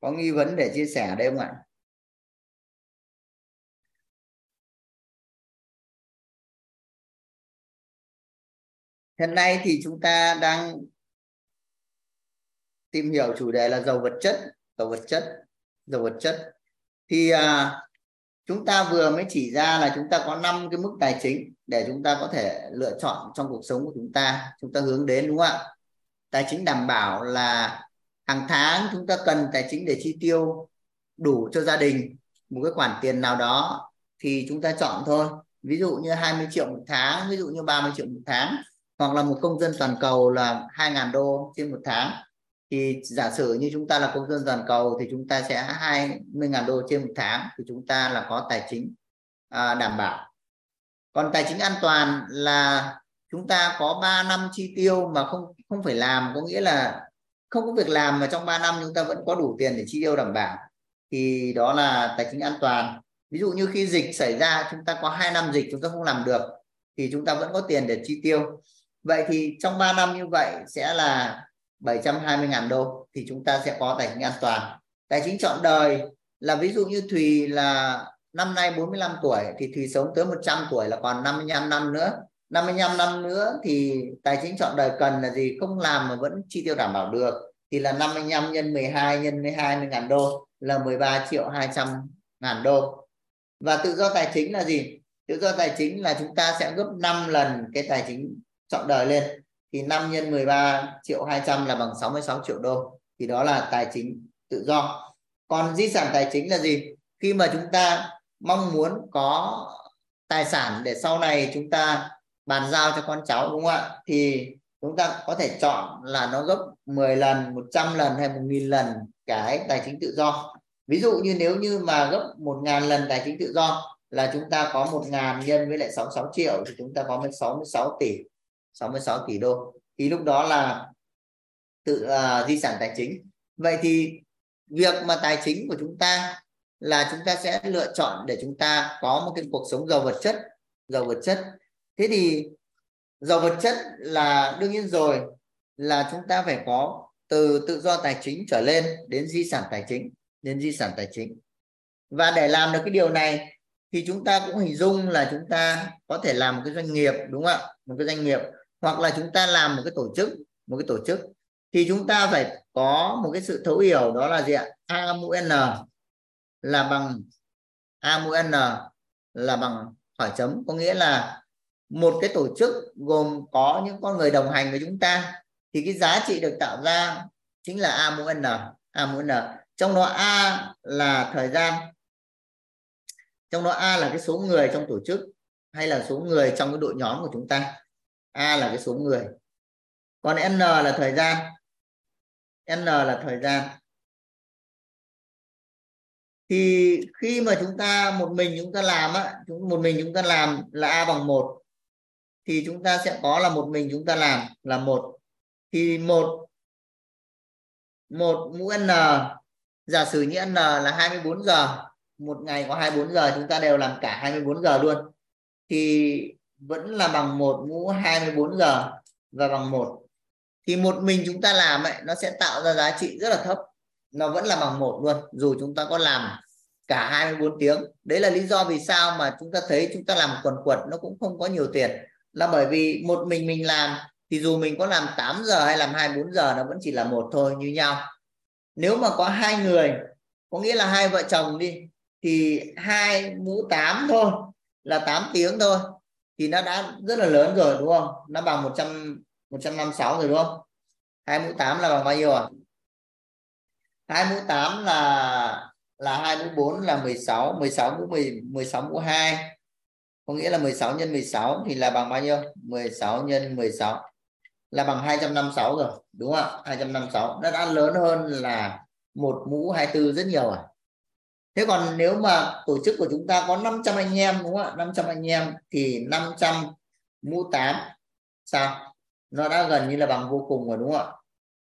có nghi vấn để chia sẻ đây không ạ? Hiện nay thì chúng ta đang tìm hiểu chủ đề là giàu vật chất giàu vật chất giàu vật chất. Thì à, chúng ta vừa mới chỉ ra là chúng ta có năm cái mức tài chính để chúng ta có thể lựa chọn trong cuộc sống của chúng ta chúng ta hướng đến, đúng không ạ? Tài chính đảm bảo là hàng tháng chúng ta cần tài chính để chi tiêu đủ cho gia đình, một cái khoản tiền nào đó thì chúng ta chọn thôi. Ví dụ như 20 triệu một tháng, ví dụ như 30 triệu một tháng, hoặc là một công dân toàn cầu là 2.000 đô trên một tháng thì giả sử như chúng ta là công dân toàn cầu thì chúng ta sẽ 20.000 đô trên một tháng thì chúng ta là có tài chính à, đảm bảo. Còn tài chính an toàn là chúng ta có 3 năm chi tiêu mà không không phải làm có nghĩa là không có việc làm mà trong 3 năm chúng ta vẫn có đủ tiền để chi tiêu đảm bảo. Thì đó là tài chính an toàn. Ví dụ như khi dịch xảy ra chúng ta có 2 năm dịch chúng ta không làm được thì chúng ta vẫn có tiền để chi tiêu. Vậy thì trong 3 năm như vậy sẽ là 720.000 đô thì chúng ta sẽ có tài chính an toàn. Tài chính chọn đời là ví dụ như Thùy là năm nay 45 tuổi thì Thùy sống tới 100 tuổi là còn 55 năm nữa. 55 năm nữa thì tài chính chọn đời cần là gì? Không làm mà vẫn chi tiêu đảm bảo được. Thì là 55 nhân 12 nhân 12 ngàn đô là 13 triệu 200 ngàn đô. Và tự do tài chính là gì? Tự do tài chính là chúng ta sẽ gấp 5 lần cái tài chính chọn đời lên thì 5 nhân 13 triệu 200 là bằng 66 triệu đô. Thì đó là tài chính tự do. Còn di sản tài chính là gì? Khi mà chúng ta mong muốn có tài sản để sau này chúng ta bàn giao cho con cháu, đúng không ạ? Thì chúng ta có thể chọn là nó gấp 10 lần 100 lần hay 1.000 lần cái tài chính tự do. Ví dụ như nếu như mà gấp 1.000 lần tài chính tự do là chúng ta có 1.000 nhân với lại 66 triệu thì chúng ta có 66 tỷ. 66 tỷ đô. Thì lúc đó là tự uh, di sản tài chính. Vậy thì việc mà tài chính của chúng ta là chúng ta sẽ lựa chọn để chúng ta có một cái cuộc sống giàu vật chất giàu vật chất. Thế thì giàu vật chất là đương nhiên rồi là chúng ta phải có từ tự do tài chính trở lên đến di sản tài chính đến di sản tài chính. Và để làm được cái điều này thì chúng ta cũng hình dung là chúng ta có thể làm một cái doanh nghiệp đúng không ạ? Một cái doanh nghiệp hoặc là chúng ta làm một cái tổ chức, một cái tổ chức, thì chúng ta phải có một cái sự thấu hiểu đó là gì ạ? A mũ n là bằng, a mũ n là bằng hỏi chấm, có nghĩa là một cái tổ chức gồm có những con người đồng hành với chúng ta, thì cái giá trị được tạo ra chính là a mũ n, a mũ n. Trong đó a là thời gian, trong đó a là cái số người trong tổ chức hay là số người trong cái đội nhóm của chúng ta a là cái số người còn n là thời gian. N là thời gian. Thì khi mà chúng ta, một mình chúng ta làm á, chúng, một mình chúng ta làm là a bằng một, thì chúng ta sẽ có là một mình chúng ta làm là một. Thì một một mũ n, giả sử như n là 24 giờ, một ngày có 24 giờ, chúng ta đều làm cả 24 giờ luôn. Thì vẫn là bằng một mũ 24 giờ và bằng một. Thì một mình chúng ta làm ấy, nó sẽ tạo ra giá trị rất là thấp. Nó vẫn là bằng một luôn, dù chúng ta có làm cả 24 tiếng. Đấy là lý do vì sao mà chúng ta thấy chúng ta làm quần quật nó cũng không có nhiều tiền. Là bởi vì một mình mình làm, thì dù mình có làm 8 giờ hay làm 24 giờ, nó vẫn chỉ là một thôi, như nhau. Nếu mà có hai người, có nghĩa là hai vợ chồng đi, thì hai mũ 8 thôi, là 8 tiếng thôi thì nó đã rất là lớn rồi, đúng không? Nó bằng 100 156 rồi, đúng không? 2 mũ 8 là bằng bao nhiêu à 2 mũ 8 là là 2 mũ 4 là 16 16 mũ 10 16 mũ 2 có nghĩa là 16 nhân 16 thì là bằng bao nhiêu? 16 nhân 16 là bằng 256 rồi, đúng không ạ? 256 nó đã lớn hơn là một mũ 24 rất nhiều à thế còn nếu mà tổ chức của chúng ta có 500 anh em, đúng không ạ? 500 anh em thì 500 mũ 8 sao? Nó đã gần như là bằng vô cùng rồi, đúng không ạ?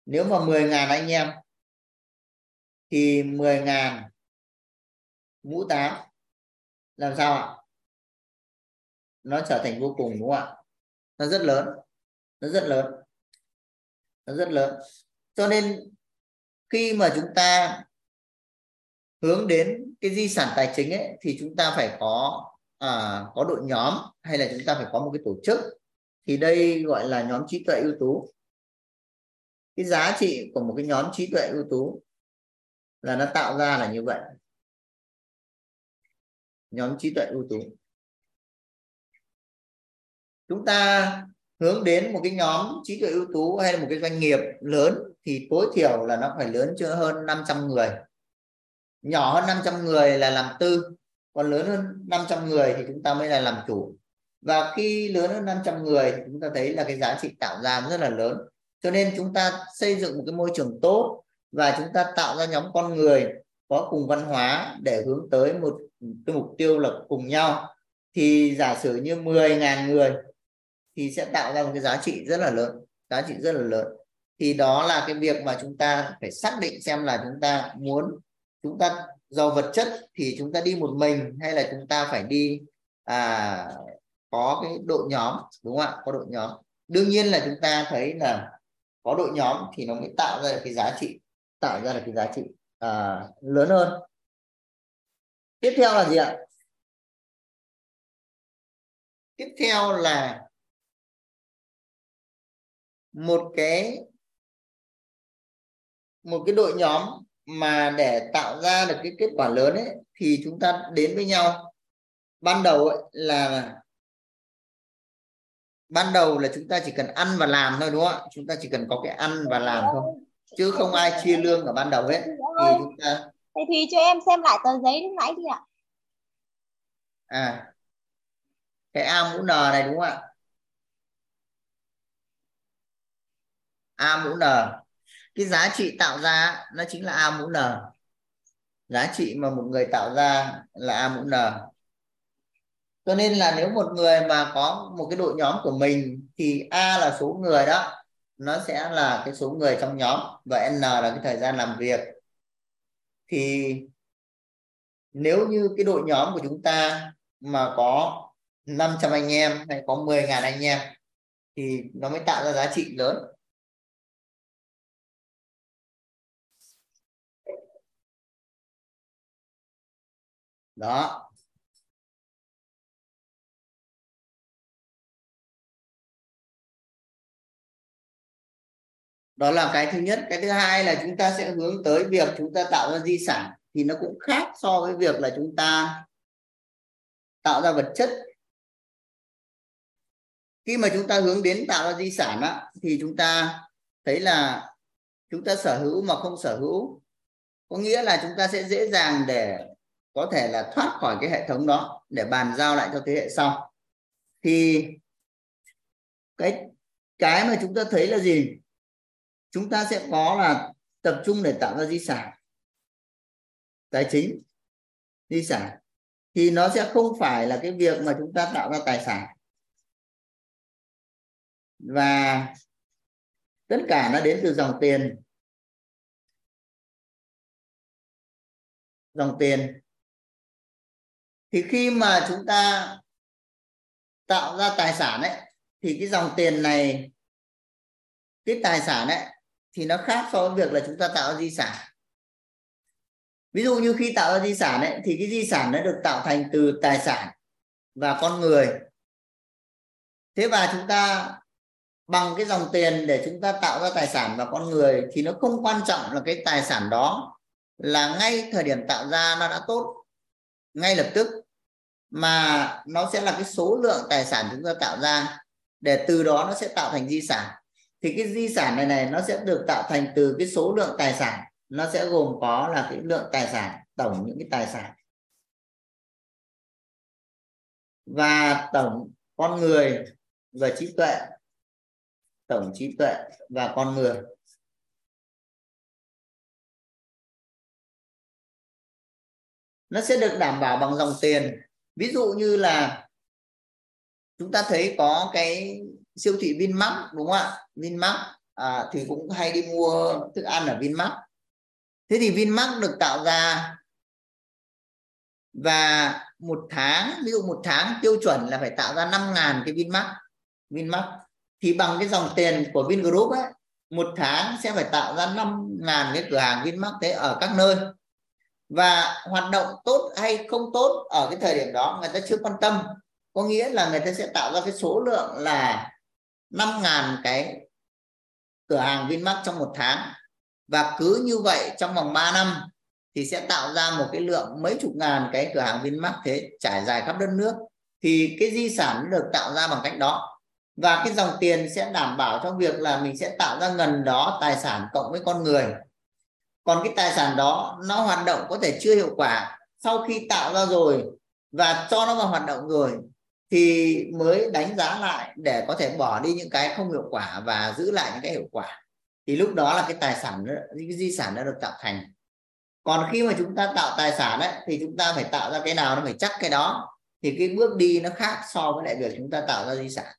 Nếu mà 10.000 anh em thì 10.000 mũ 8 làm sao ạ? Nó trở thành vô cùng, đúng không ạ? Nó rất lớn, nó rất lớn, nó rất lớn. Cho nên khi mà chúng ta hướng đến cái di sản tài chính ấy thì chúng ta phải có à, có đội nhóm hay là chúng ta phải có một cái tổ chức. Thì đây gọi là nhóm trí tuệ ưu tú. Cái giá trị của một cái nhóm trí tuệ ưu tú là nó tạo ra là như vậy. Nhóm trí tuệ ưu tú. Chúng ta hướng đến một cái nhóm trí tuệ ưu tú hay là một cái doanh nghiệp lớn thì tối thiểu là nó phải lớn chưa hơn 500 người nhỏ hơn 500 người là làm tư, còn lớn hơn 500 người thì chúng ta mới là làm chủ. Và khi lớn hơn 500 người thì chúng ta thấy là cái giá trị tạo ra rất là lớn. Cho nên chúng ta xây dựng một cái môi trường tốt và chúng ta tạo ra nhóm con người có cùng văn hóa để hướng tới một cái mục tiêu là cùng nhau. Thì giả sử như 10.000 người thì sẽ tạo ra một cái giá trị rất là lớn, giá trị rất là lớn. Thì đó là cái việc mà chúng ta phải xác định xem là chúng ta muốn chúng ta giàu vật chất thì chúng ta đi một mình hay là chúng ta phải đi à, có cái đội nhóm đúng không ạ? Có đội nhóm. Đương nhiên là chúng ta thấy là có đội nhóm thì nó mới tạo ra được cái giá trị tạo ra được cái giá trị à, lớn hơn. Tiếp theo là gì ạ? Tiếp theo là một cái một cái đội nhóm mà để tạo ra được cái kết quả lớn ấy thì chúng ta đến với nhau. Ban đầu ấy là ban đầu là chúng ta chỉ cần ăn và làm thôi đúng không ạ? Chúng ta chỉ cần có cái ăn và làm thôi chứ không ai chia lương ở ban đầu hết. Thì chúng ta thầy Thùy cho em xem lại tờ giấy lúc nãy đi ạ. À cái a mũ n này đúng không ạ? A mũ n cái giá trị tạo ra nó chính là a mũ n. Giá trị mà một người tạo ra là a mũ n. Cho nên là nếu một người mà có một cái đội nhóm của mình thì a là số người đó, nó sẽ là cái số người trong nhóm và n là cái thời gian làm việc. Thì nếu như cái đội nhóm của chúng ta mà có 500 anh em hay có 10.000 anh em thì nó mới tạo ra giá trị lớn. Đó. Đó là cái thứ nhất. Cái thứ hai là chúng ta sẽ hướng tới việc chúng ta tạo ra di sản thì nó cũng khác so với việc là chúng ta tạo ra vật chất. Khi mà chúng ta hướng đến tạo ra di sản á, thì chúng ta thấy là chúng ta sở hữu mà không sở hữu có nghĩa là chúng ta sẽ dễ dàng để có thể là thoát khỏi cái hệ thống đó để bàn giao lại cho thế hệ sau. Thì cái cái mà chúng ta thấy là gì? Chúng ta sẽ có là tập trung để tạo ra di sản, tài chính, di sản. Thì nó sẽ không phải là cái việc mà chúng ta tạo ra tài sản. Và tất cả nó đến từ dòng tiền. Dòng tiền thì khi mà chúng ta tạo ra tài sản ấy, thì cái dòng tiền này, cái tài sản ấy, thì nó khác so với việc là chúng ta tạo ra di sản. Ví dụ như khi tạo ra di sản ấy, thì cái di sản nó được tạo thành từ tài sản và con người. Thế và chúng ta bằng cái dòng tiền để chúng ta tạo ra tài sản và con người thì nó không quan trọng là cái tài sản đó là ngay thời điểm tạo ra nó đã tốt, ngay lập tức mà nó sẽ là cái số lượng tài sản chúng ta tạo ra để từ đó nó sẽ tạo thành di sản. Thì cái di sản này này, nó sẽ được tạo thành từ cái số lượng tài sản. Nó sẽ gồm có là cái lượng tài sản, tổng những cái tài sản. Và tổng con người và trí tuệ. Tổng trí tuệ và con người. Nó sẽ được đảm bảo bằng dòng tiền ví dụ như là chúng ta thấy có cái siêu thị Vinmart đúng không ạ? Vinmart à, thì cũng hay đi mua thức ăn ở Vinmart. Thế thì Vinmart được tạo ra và một tháng ví dụ một tháng tiêu chuẩn là phải tạo ra 5.000 cái Vinmart. Vinmart thì bằng cái dòng tiền của Vingroup ấy một tháng sẽ phải tạo ra 5.000 cái cửa hàng Vinmart thế ở các nơi và hoạt động tốt hay không tốt ở cái thời điểm đó người ta chưa quan tâm. Có nghĩa là người ta sẽ tạo ra cái số lượng là 5.000 cái cửa hàng Vinmart trong một tháng. Và cứ như vậy trong vòng 3 năm thì sẽ tạo ra một cái lượng mấy chục ngàn cái cửa hàng Vinmart thế trải dài khắp đất nước. Thì cái di sản được tạo ra bằng cách đó. Và cái dòng tiền sẽ đảm bảo cho việc là mình sẽ tạo ra ngần đó, tài sản cộng với con người còn cái tài sản đó nó hoạt động có thể chưa hiệu quả. Sau khi tạo ra rồi và cho nó vào hoạt động rồi thì mới đánh giá lại để có thể bỏ đi những cái không hiệu quả và giữ lại những cái hiệu quả. Thì lúc đó là cái tài sản cái di sản đã được tạo thành. Còn khi mà chúng ta tạo tài sản ấy, thì chúng ta phải tạo ra cái nào nó phải chắc cái đó thì cái bước đi nó khác so với lại việc chúng ta tạo ra di sản.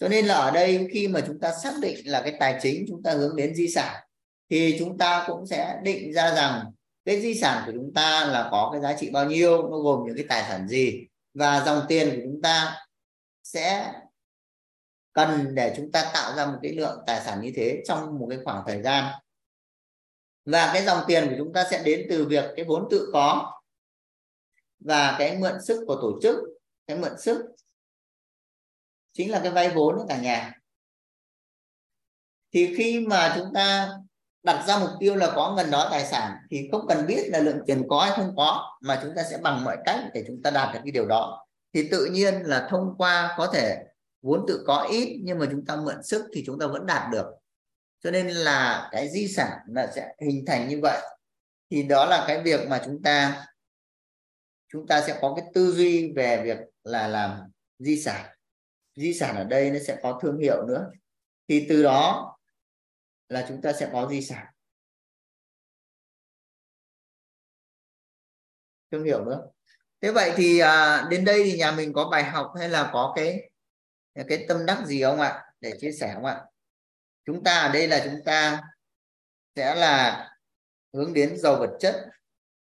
Cho nên là ở đây khi mà chúng ta xác định là cái tài chính chúng ta hướng đến di sản thì chúng ta cũng sẽ định ra rằng cái di sản của chúng ta là có cái giá trị bao nhiêu, nó gồm những cái tài sản gì, và dòng tiền của chúng ta sẽ cần để chúng ta tạo ra một cái lượng tài sản như thế trong một cái khoảng thời gian. Và cái dòng tiền của chúng ta sẽ đến từ việc cái vốn tự có và cái mượn sức của tổ chức, cái mượn sức chính là cái vay vốn của cả nhà. Thì khi mà chúng ta đặt ra mục tiêu là có gần đó tài sản thì không cần biết là lượng tiền có hay không có, mà chúng ta sẽ bằng mọi cách để chúng ta đạt được cái điều đó. Thì tự nhiên là thông qua có thể vốn tự có ít, nhưng mà chúng ta mượn sức thì chúng ta vẫn đạt được. Cho nên là cái di sản là sẽ hình thành như vậy. Thì đó là cái việc mà chúng ta chúng ta sẽ có cái tư duy về việc là làm di sản. Di sản ở đây nó sẽ có thương hiệu nữa. Thì từ đó là chúng ta sẽ có di sản. Thương hiệu nữa. Thế vậy thì à, đến đây thì nhà mình có bài học hay là có cái cái tâm đắc gì không ạ? Để chia sẻ không ạ? Chúng ta ở đây là chúng ta sẽ là hướng đến giàu vật chất.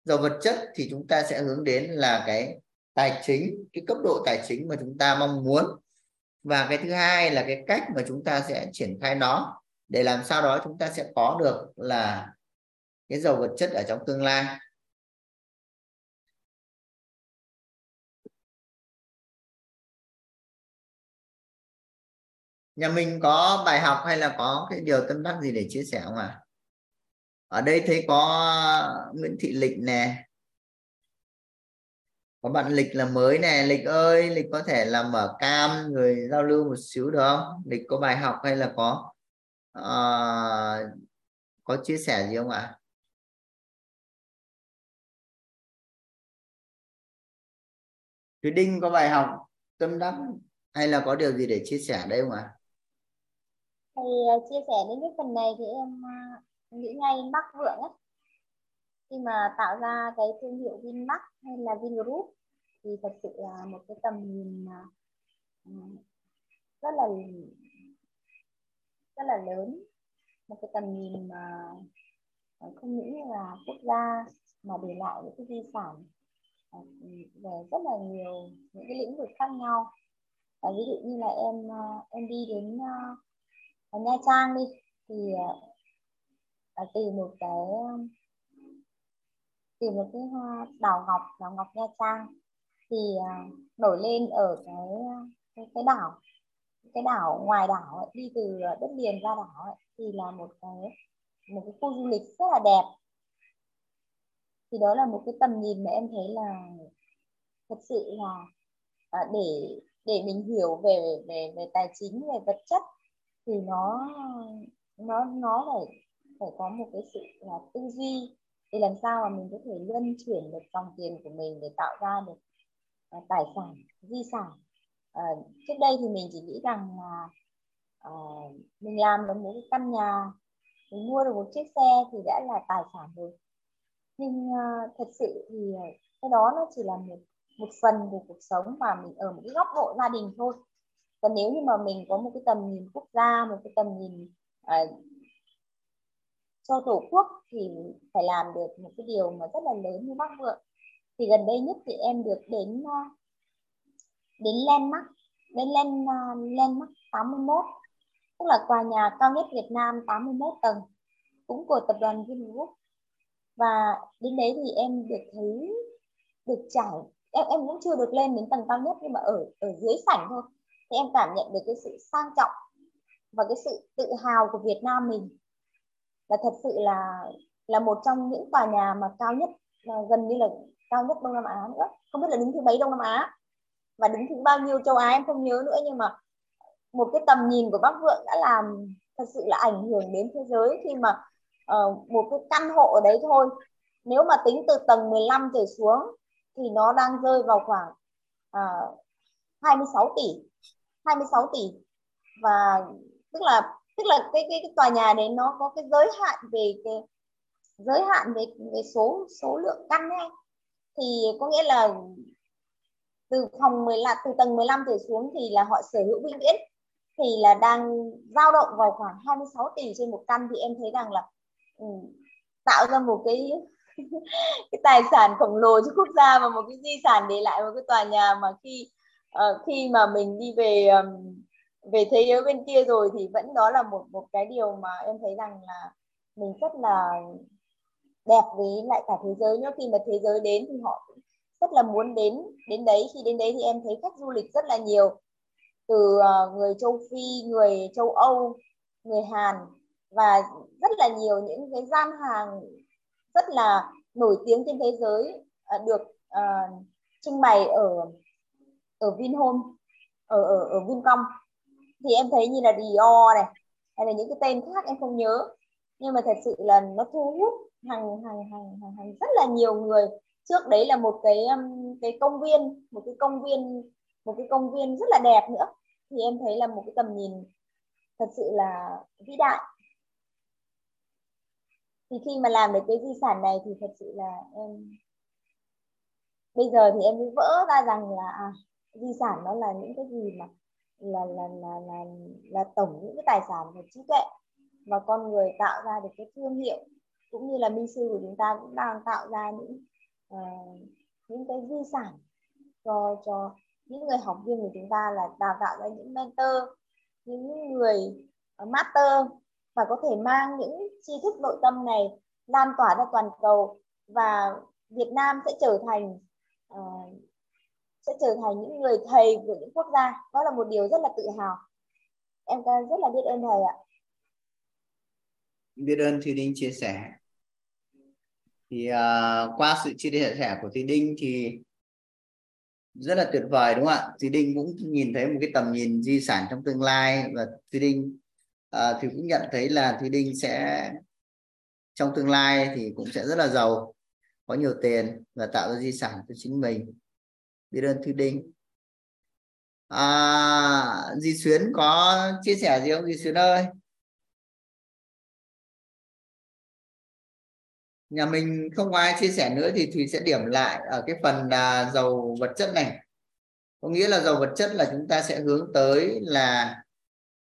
Giàu vật chất thì chúng ta sẽ hướng đến là cái tài chính cái cấp độ tài chính mà chúng ta mong muốn. Và cái thứ hai là cái cách mà chúng ta sẽ triển khai nó để làm sao đó chúng ta sẽ có được là cái giàu vật chất ở trong tương lai. Nhà mình có bài học hay là có cái điều tâm đắc gì để chia sẻ không ạ? À? ở đây thấy có Nguyễn Thị Lịch nè. Có bạn Lịch là mới nè. Lịch ơi, Lịch có thể là mở cam người giao lưu một xíu được không? Lịch có bài học hay là có uh, có chia sẻ gì không ạ à? Thúy Đinh có bài học tâm đắc hay là có điều gì để chia sẻ đây không ạ? À? Thì ờ, chia sẻ đến cái phần này thì em ờ, nghĩ ngay Bắc Vượng ấy khi mà tạo ra cái thương hiệu Vinmark hay là Vingroup thì thật sự là một cái tầm nhìn rất là rất là lớn. Một cái tầm nhìn mà à, không những là quốc gia mà để lại những cái di sản à, về rất là nhiều những cái lĩnh vực khác nhau. Và ví dụ như là em à, em đi đến ở Nha Trang đi thì à, từ một cái từ một cái hoa đảo ngọc đảo ngọc nha trang thì nổi lên ở cái cái, cái đảo cái đảo ngoài đảo ấy, đi từ đất liền ra đảo ấy, thì là một cái một cái khu du lịch rất là đẹp. Thì đó là một cái tầm nhìn mà em thấy là thật sự là à, để để mình hiểu về về về tài chính về vật chất thì nó nó nó phải phải có một cái sự là tư duy để làm sao mà mình có thể luân chuyển được dòng tiền của mình để tạo ra được à, tài sản di sản à, trước đây thì mình chỉ nghĩ rằng là à, mình làm được một cái căn nhà mình mua được một chiếc xe thì đã là tài sản rồi. Nhưng à, thật sự thì cái đó nó chỉ là một một phần của cuộc sống mà mình ở một cái góc độ gia đình thôi. Còn nếu như mà mình có một cái tầm nhìn quốc gia một cái tầm nhìn à, cho tổ quốc thì phải làm được một cái điều mà rất là lớn như bác vượng. Thì gần đây nhất thì em được đến đến landmark đến lên uh, landmark 81 tức là tòa nhà cao nhất Việt Nam 81 tầng cũng của tập đoàn Vingroup và đến đấy thì em được thấy được trải em em cũng chưa được lên đến tầng cao nhất nhưng mà ở ở dưới sảnh thôi. Thì em cảm nhận được cái sự sang trọng và cái sự tự hào của Việt Nam mình. Là thật sự là là một trong những tòa nhà mà cao nhất gần như là cao nhất Đông Nam Á nữa. Không biết là đứng thứ mấy Đông Nam Á? Và đứng thứ bao nhiêu châu Á em không nhớ nữa nhưng mà một cái tầm nhìn của bác Vượng đã làm thật sự là ảnh hưởng đến thế giới. Khi mà uh, một cái căn hộ ở đấy thôi nếu mà tính từ tầng 15 trở xuống thì nó đang rơi vào khoảng ờ, uh, 26 tỷ 26 tỷ. Và tức là tức là cái cái, cái tòa nhà đấy nó có cái giới hạn về cái giới hạn về về số số lượng căn ấy. Thì có nghĩa là từ phòng 15 từ tầng 15 trở xuống thì là họ sở hữu vĩnh viễn thì là đang dao động vào khoảng 26 tỷ trên một căn thì em thấy rằng là um, tạo ra một cái *laughs* cái tài sản khổng lồ cho quốc gia và một cái di sản để lại một cái tòa nhà mà khi uh, khi mà mình đi về um, về thế giới bên kia rồi thì vẫn đó là một một cái điều mà em thấy rằng là mình rất là đẹp với lại cả thế giới. Nhá khi mà thế giới đến thì họ cũng rất là muốn đến đến đấy. Khi đến đấy thì em thấy khách du lịch rất là nhiều. Từ ờ, người châu phi người châu âu người hàn và rất là nhiều những cái gian hàng rất là nổi tiếng trên thế giới ờ, được uh, trưng bày ở ở Vinhome ở ở ở Vincom. Thì em thấy như là Dior này hay là những cái tên khác em không nhớ. Nhưng mà thật sự là nó thu hút hàng hàng hàng hàng, hàng rất là nhiều người trước đấy là một cái um, cái công viên một cái công viên một cái công viên rất là đẹp nữa. Thì em thấy là một cái tầm nhìn thật sự là vĩ đại. Thì khi mà làm được cái di sản này thì thật sự là em bây giờ thì em mới vỡ ra rằng là à, di sản nó là những cái gì mà là là là là là tổng những cái tài sản và trí tuệ và con người tạo ra được cái thương hiệu cũng như là minh sư của chúng ta cũng đang tạo ra những uh, những cái di sản cho cho những người học viên của chúng ta là đào tạo ra những mentor những người ờ, master và có thể mang những tri thức nội tâm này lan tỏa ra toàn cầu và Việt Nam sẽ trở thành uh, sẽ trở thành những người thầy của những quốc gia. Đó là một điều rất là tự hào. Em rất là biết ơn thầy ạ. Biết ơn Thùy Đinh chia sẻ thì uh, qua sự chia sẻ của Thùy Đinh thì rất là tuyệt vời đúng không ạ? Thùy Đinh cũng nhìn thấy một cái tầm nhìn di sản trong tương lai và Thùy Đinh uh, thì cũng nhận thấy là Thùy Đinh sẽ trong tương lai thì cũng sẽ rất là giàu có nhiều tiền và tạo ra di sản cho chính mình. Biết ơn Thùy Đinh. À, Di Xuyến có chia sẻ gì không? Di Xuyến ơi. Nhà mình không ai chia sẻ nữa thì Thùy sẽ điểm lại ở cái phần là dầu vật chất này. Có nghĩa là dầu vật chất là chúng ta sẽ hướng tới là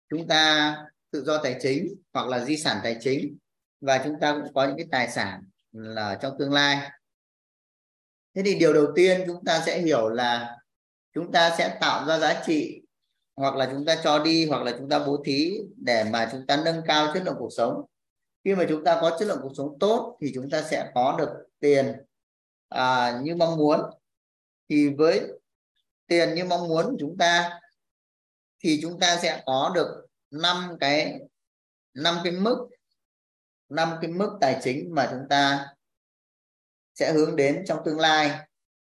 chúng ta tự do tài chính hoặc là di sản tài chính và chúng ta cũng có những cái tài sản là trong tương lai. Thế thì điều đầu tiên chúng ta sẽ hiểu là chúng ta sẽ tạo ra giá trị hoặc là chúng ta cho đi hoặc là chúng ta bố thí để mà chúng ta nâng cao chất lượng cuộc sống khi mà chúng ta có chất lượng cuộc sống tốt thì chúng ta sẽ có được tiền à, như mong muốn. Thì với tiền như mong muốn của chúng ta thì chúng ta sẽ có được năm cái năm cái mức năm cái mức tài chính mà chúng ta sẽ hướng đến trong tương lai.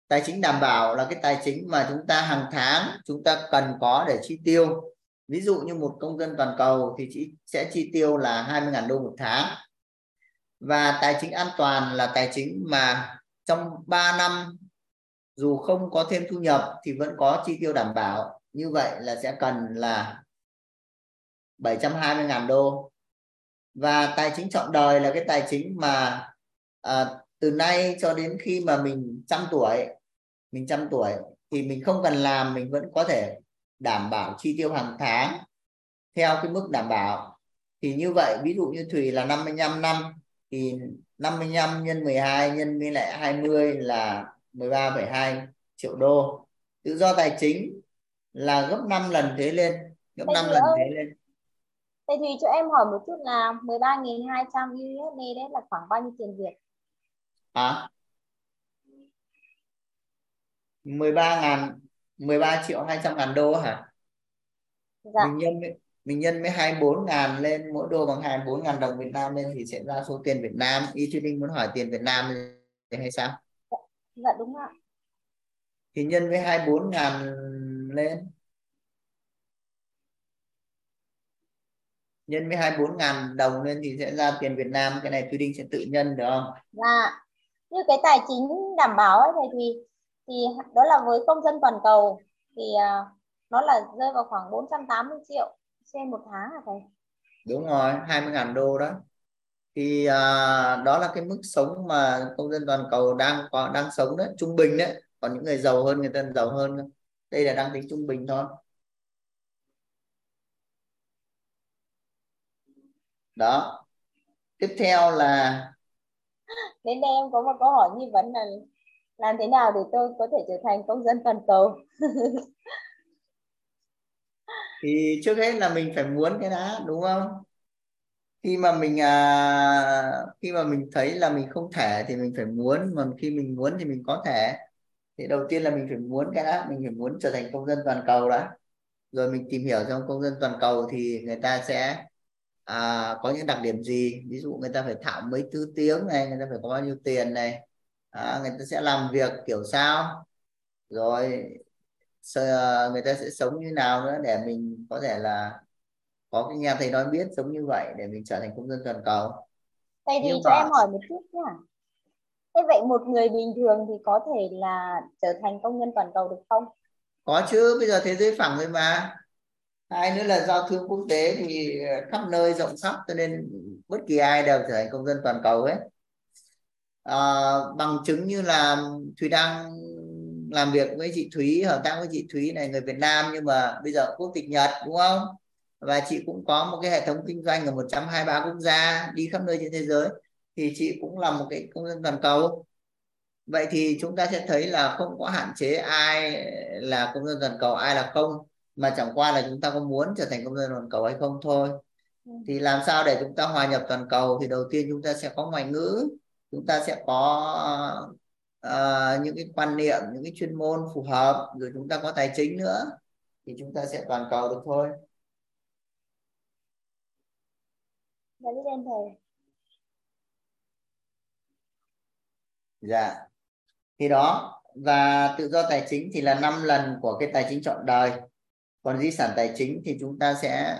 Tài chính đảm bảo là cái tài chính mà chúng ta hàng tháng chúng ta cần có để chi tiêu ví dụ như một công dân toàn cầu thì chỉ sẽ chi tiêu là 20.000 đô một tháng. Và tài chính an toàn là tài chính mà trong 3 năm dù không có thêm thu nhập thì vẫn có chi tiêu đảm bảo. Như vậy là sẽ cần là 720.000 đô. Và tài chính trọn đời là cái tài chính mà à, từ nay cho đến khi mà mình trăm tuổi mình trăm tuổi thì mình không cần làm mình vẫn có thể đảm bảo chi tiêu hàng tháng theo cái mức đảm bảo thì như vậy ví dụ như Thùy là 55 năm thì 55 nhân 12 nhân với lại 20 là 13,2 triệu đô tự do tài chính là gấp 5 lần thế lên gấp Thầy 5 lần ơi. thế lên Thầy Thùy cho em hỏi một chút là 13.200 USD đấy là khoảng bao nhiêu tiền Việt? À? 13 ngàn 13 triệu 200 ngàn đô hả? Dạ. Mình nhân mình nhân với 24 ngàn lên mỗi đô bằng 24 ngàn đồng Việt Nam lên thì sẽ ra số tiền Việt Nam. Y Trading muốn hỏi tiền Việt Nam hay sao? Dạ, dạ đúng ạ. Thì nhân với 24 ngàn lên. Nhân với 24 ngàn đồng lên thì sẽ ra tiền Việt Nam. Cái này Trading sẽ tự nhân được không? Dạ. Như cái tài chính đảm bảo ấy thầy thì thì đó là với công dân toàn cầu thì uh, nó là rơi vào khoảng 480 triệu trên một tháng hả thầy? Đúng rồi, 20.000 đô đó. Thì uh, đó là cái mức sống mà công dân toàn cầu đang có đang sống đấy, trung bình đấy. Còn những người giàu hơn người ta giàu hơn. Đây là đang tính trung bình thôi. Đó. Tiếp theo là đến đây em có một câu hỏi nghi vấn là làm thế nào để tôi có thể trở thành công dân toàn cầu? *laughs* Thì trước hết là mình phải muốn cái đã đúng không? Khi mà mình à, khi mà mình thấy là mình không thể thì mình phải muốn mà khi mình muốn thì mình có thể. Thì đầu tiên là mình phải muốn cái đã mình phải muốn trở thành công dân toàn cầu đã. Rồi mình tìm hiểu trong công dân toàn cầu thì người ta sẽ à, có những đặc điểm gì? Ví dụ người ta phải thạo mấy thứ tiếng này người ta phải có bao nhiêu tiền này? À, người ta sẽ làm việc kiểu sao? Rồi người ta sẽ sống như nào nữa để mình có thể là có cái nghe thầy nói biết giống như vậy để mình trở thành công dân toàn cầu? Thầy thì cho em hỏi một chút nhá. Thế vậy một người bình thường thì có thể là trở thành công nhân toàn cầu được không? Có chứ bây giờ thế giới phẳng rồi mà. Hai nữa là giao thương quốc tế thì khắp nơi rộng khắp cho nên bất kỳ ai đều trở thành công dân toàn cầu ấy à, bằng chứng như là thùy đang làm việc với chị thúy hợp tác với chị thúy này người việt nam nhưng mà bây giờ quốc tịch nhật đúng không? Và chị cũng có một cái hệ thống kinh doanh ở 123 quốc gia đi khắp nơi trên thế giới. Thì chị cũng là một cái công dân toàn cầu. Vậy thì chúng ta sẽ thấy là không có hạn chế ai là công dân toàn cầu ai là không mà chẳng qua là chúng ta có muốn trở thành công dân toàn cầu hay không thôi. Ừ. thì làm sao để chúng ta hòa nhập toàn cầu? Thì đầu tiên chúng ta sẽ có ngoại ngữ chúng ta sẽ có uh, những cái quan niệm những cái chuyên môn phù hợp rồi chúng ta có tài chính nữa thì chúng ta sẽ toàn cầu được thôi Dạ biết em thầy. Dạ. Thì đó và tự do tài chính thì là 5 lần của cái tài chính trọn đời. Còn di sản tài chính thì chúng ta sẽ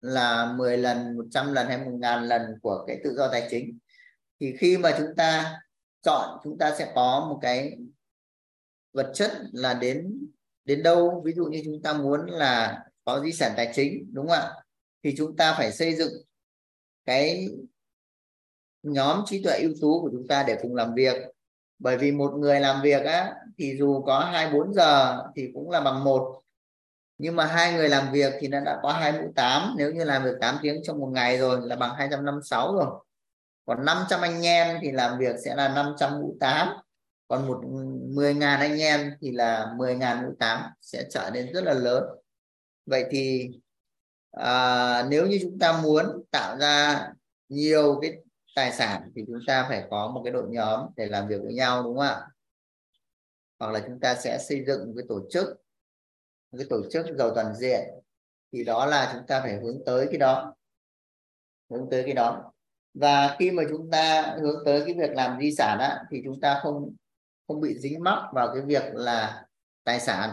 là 10 lần, 100 lần hay 1000 lần của cái tự do tài chính. Thì khi mà chúng ta chọn, chúng ta sẽ có một cái vật chất là đến đến đâu. Ví dụ như chúng ta muốn là có di sản tài chính, đúng không ạ? Thì chúng ta phải xây dựng cái nhóm trí tuệ ưu tú của chúng ta để cùng làm việc. Bởi vì một người làm việc á, thì dù có 24 giờ thì cũng là bằng một. Nhưng mà hai người làm việc thì nó đã có hai mũ tám. Nếu như làm việc 8 tiếng trong một ngày rồi là bằng 256 rồi còn 500 anh em thì làm việc sẽ là 500 mũ 8 còn một 10.000 anh em thì là 10.000 mũ 8 sẽ trở nên rất là lớn. Vậy thì à, nếu như chúng ta muốn tạo ra nhiều cái tài sản thì chúng ta phải có một cái đội nhóm để làm việc với nhau đúng không ạ? Hoặc là chúng ta sẽ xây dựng một cái tổ chức một cái tổ chức giàu toàn diện. Thì đó là chúng ta phải hướng tới cái đó hướng tới cái đó và khi mà chúng ta hướng tới cái việc làm di sản á, thì chúng ta không không bị dính mắc vào cái việc là tài sản.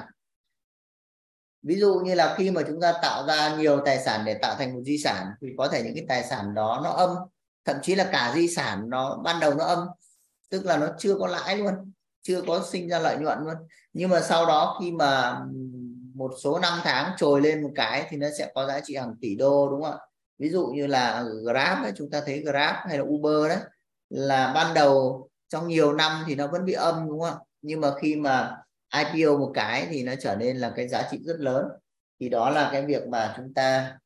Ví dụ như là khi mà chúng ta tạo ra nhiều tài sản để tạo thành một di sản thì có thể những cái tài sản đó nó âm thậm chí là cả di sản nó ban đầu nó âm tức là nó chưa có lãi luôn chưa có sinh ra lợi nhuận luôn. Nhưng mà sau đó khi mà một số năm tháng trồi lên một cái thì nó sẽ có giá trị hàng tỷ đô đúng không ạ? Ví dụ như là Grab ấy, chúng ta thấy Grab hay là Uber đấy là ban đầu trong nhiều năm thì nó vẫn bị âm đúng không nhưng mà khi mà IPO một cái thì nó trở nên là cái giá trị rất lớn. Thì đó là cái việc mà chúng ta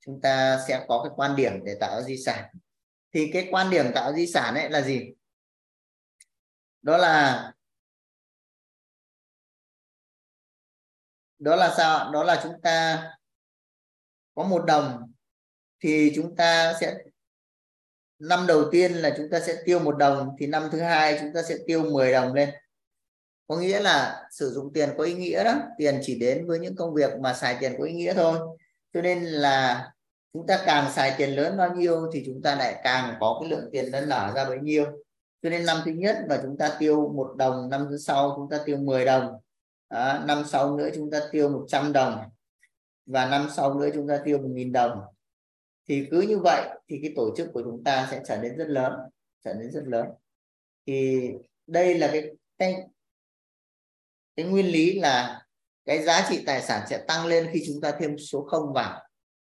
chúng ta sẽ có cái quan điểm để tạo di sản. Thì cái quan điểm tạo di sản ấy là gì? Đó là đó là sao đó là chúng ta có một đồng thì chúng ta sẽ năm đầu tiên là chúng ta sẽ tiêu một đồng thì năm thứ hai chúng ta sẽ tiêu 10 đồng lên. Có nghĩa là sử dụng tiền có ý nghĩa đó tiền chỉ đến với những công việc mà xài tiền có ý nghĩa thôi. Cho nên là chúng ta càng xài tiền lớn bao nhiêu thì chúng ta lại càng có cái lượng tiền nó nở ra bấy nhiêu. Cho nên năm thứ nhất mà chúng ta tiêu một đồng năm thứ sau chúng ta tiêu 10 đồng. Đó, năm sau nữa chúng ta tiêu 100 đồng. Và năm sau nữa chúng ta tiêu 1.000 đồng thì cứ như vậy thì cái tổ chức của chúng ta sẽ trở nên rất lớn trở nên rất lớn. Thì đây là cái cái cái nguyên lý là cái giá trị tài sản sẽ tăng lên khi chúng ta thêm số không vào.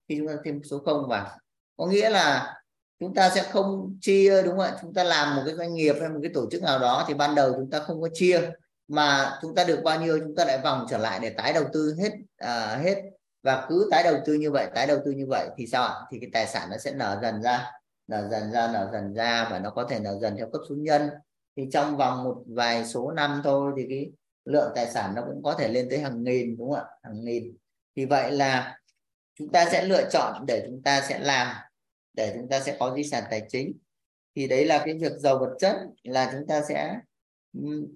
Khi chúng ta thêm số không vào. Có nghĩa là chúng ta sẽ không chia đúng không ạ? Chúng ta làm một cái doanh nghiệp hay một cái tổ chức nào đó thì ban đầu chúng ta không có chia mà chúng ta được bao nhiêu chúng ta lại vòng trở lại để tái đầu tư hết à, hết và cứ tái đầu tư như vậy, tái đầu tư như vậy thì sao ạ? Thì cái tài sản nó sẽ nở dần ra, nở dần ra, nở dần ra và nó có thể nở dần theo cấp số nhân. Thì trong vòng một vài số năm thôi thì cái lượng tài sản nó cũng có thể lên tới hàng nghìn, đúng không ạ? Hàng nghìn. Thì vậy là chúng ta sẽ lựa chọn để chúng ta sẽ làm, để chúng ta sẽ có di sản tài chính. Thì đấy là cái việc giàu vật chất là chúng ta sẽ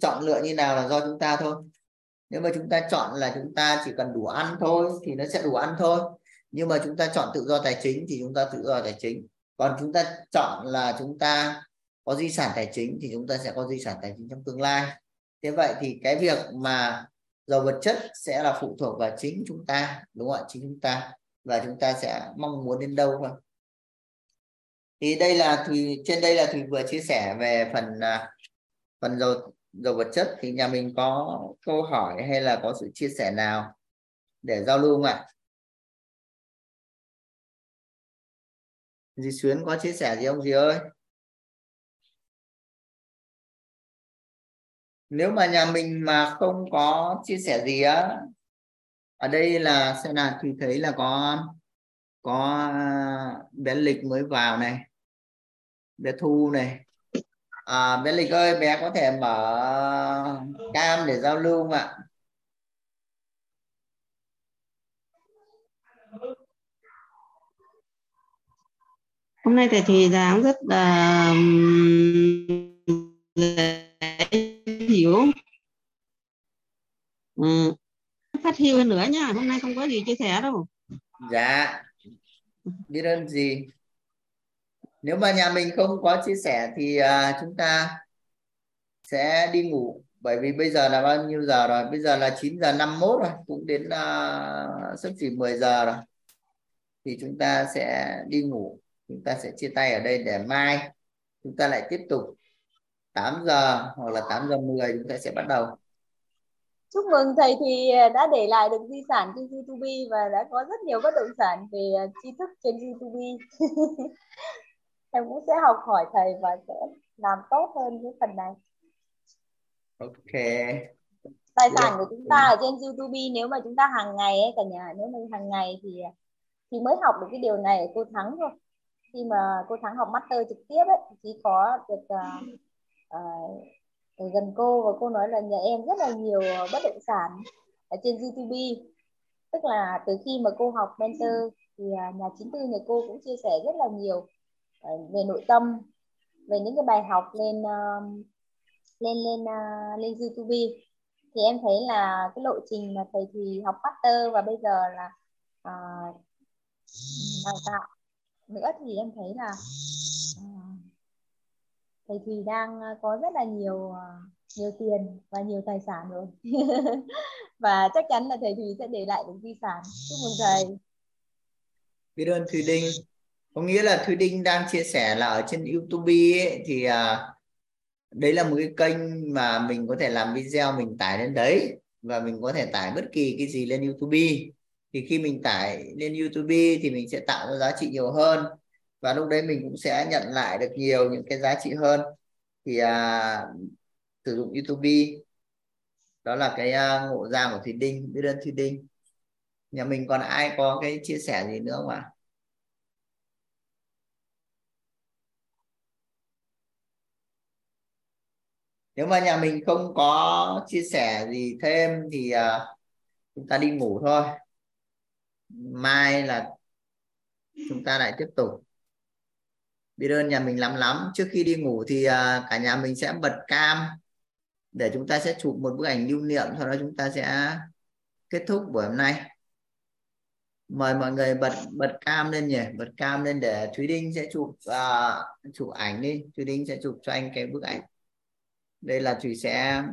chọn lựa như nào là do chúng ta thôi nếu mà chúng ta chọn là chúng ta chỉ cần đủ ăn thôi thì nó sẽ đủ ăn thôi. Nhưng mà chúng ta chọn tự do tài chính thì chúng ta tự do tài chính. Còn chúng ta chọn là chúng ta có di sản tài chính thì chúng ta sẽ có di sản tài chính trong tương lai. Thế vậy thì cái việc mà giàu vật chất sẽ là phụ thuộc vào chính chúng ta, đúng không ạ? Chính chúng ta. Và chúng ta sẽ mong muốn đến đâu thôi. Thì đây là thùy, trên đây là thùy vừa chia sẻ về phần à, phần giàu dầu vật chất thì nhà mình có câu hỏi hay là có sự chia sẻ nào để giao lưu không ạ? Dì xuyến có chia sẻ gì không dì ơi? Nếu mà nhà mình mà không có chia sẻ gì á, ở đây là xem nào, thì thấy là có có à, bé lịch mới vào này, bé thu này à, bé lịch ơi bé có thể mở cam để giao lưu không ạ? Hôm nay thầy thì giảng rất là dễ hiểu. Ừ. phát hiu hơn nữa nha hôm nay không có gì chia sẻ đâu. Dạ. Biết ơn gì nếu mà nhà mình không có chia sẻ thì à, chúng ta sẽ đi ngủ. Bởi vì bây giờ là bao nhiêu giờ rồi? Bây giờ là 9 giờ 51 rồi cũng đến à, sắp chỉ 10 giờ rồi. Thì chúng ta sẽ đi ngủ. Chúng ta sẽ chia tay ở đây để mai chúng ta lại tiếp tục. 8 giờ hoặc là 8 giờ 10 chúng ta sẽ bắt đầu. Chúc mừng thầy thì đã để lại được di sản trên YouTube và đã có rất nhiều bất động sản về à, tri thức trên YouTube *laughs* em cũng sẽ học hỏi thầy và sẽ làm tốt hơn cái phần này. Ok. Tài sản của chúng ta ở trên YouTube nếu mà chúng ta hàng ngày ấy cả nhà nếu mà hàng ngày thì thì mới học được cái điều này ở cô thắng thôi. Khi mà cô thắng học master trực tiếp ấy chỉ có được uh, uh, gần cô và cô nói là nhà em rất là nhiều bất động sản ở trên YouTube. Tức là từ khi mà cô học mentor thì uh, nhà chính tư nhà cô cũng chia sẻ rất là nhiều về nội tâm về những cái bài học lên uh, lên lên uh, lên YouTube. Thì em thấy là cái lộ trình mà thầy thì học master và bây giờ là uh, đào tạo nữa thì em thấy là uh, thầy thì đang có rất là nhiều uh, nhiều tiền và nhiều tài sản rồi. *laughs* Và chắc chắn là thầy thì sẽ để lại được di sản. Chúc mừng thầy. Biết ơn Thùy Đinh có nghĩa là Thúy Đinh đang chia sẻ là ở trên YouTube ấy, thì à, đấy là một cái kênh mà mình có thể làm video mình tải lên đấy và mình có thể tải bất kỳ cái gì lên YouTube. Thì khi mình tải lên YouTube thì mình sẽ tạo ra giá trị nhiều hơn và lúc đấy mình cũng sẽ nhận lại được nhiều những cái giá trị hơn. Thì à, sử dụng YouTube. Đó là cái à, ngộ ra của Thùy Đinh biết ơn Thùy Đinh. Nhà mình còn ai có cái chia sẻ gì nữa không ạ? Nếu mà nhà mình không có chia sẻ gì thêm thì uh, chúng ta đi ngủ thôi. Mai là chúng ta lại tiếp tục. Biết ơn nhà mình lắm lắm. Trước khi đi ngủ thì uh, cả nhà mình sẽ bật cam để chúng ta sẽ chụp một bức ảnh lưu niệm sau đó chúng ta sẽ kết thúc buổi hôm nay. Mời mọi người bật bật cam lên nhỉ? Bật cam lên để thúy đinh sẽ chụp uh, chụp ảnh đi. Thúy đinh sẽ chụp cho anh cái bức ảnh đây là thủy sẽ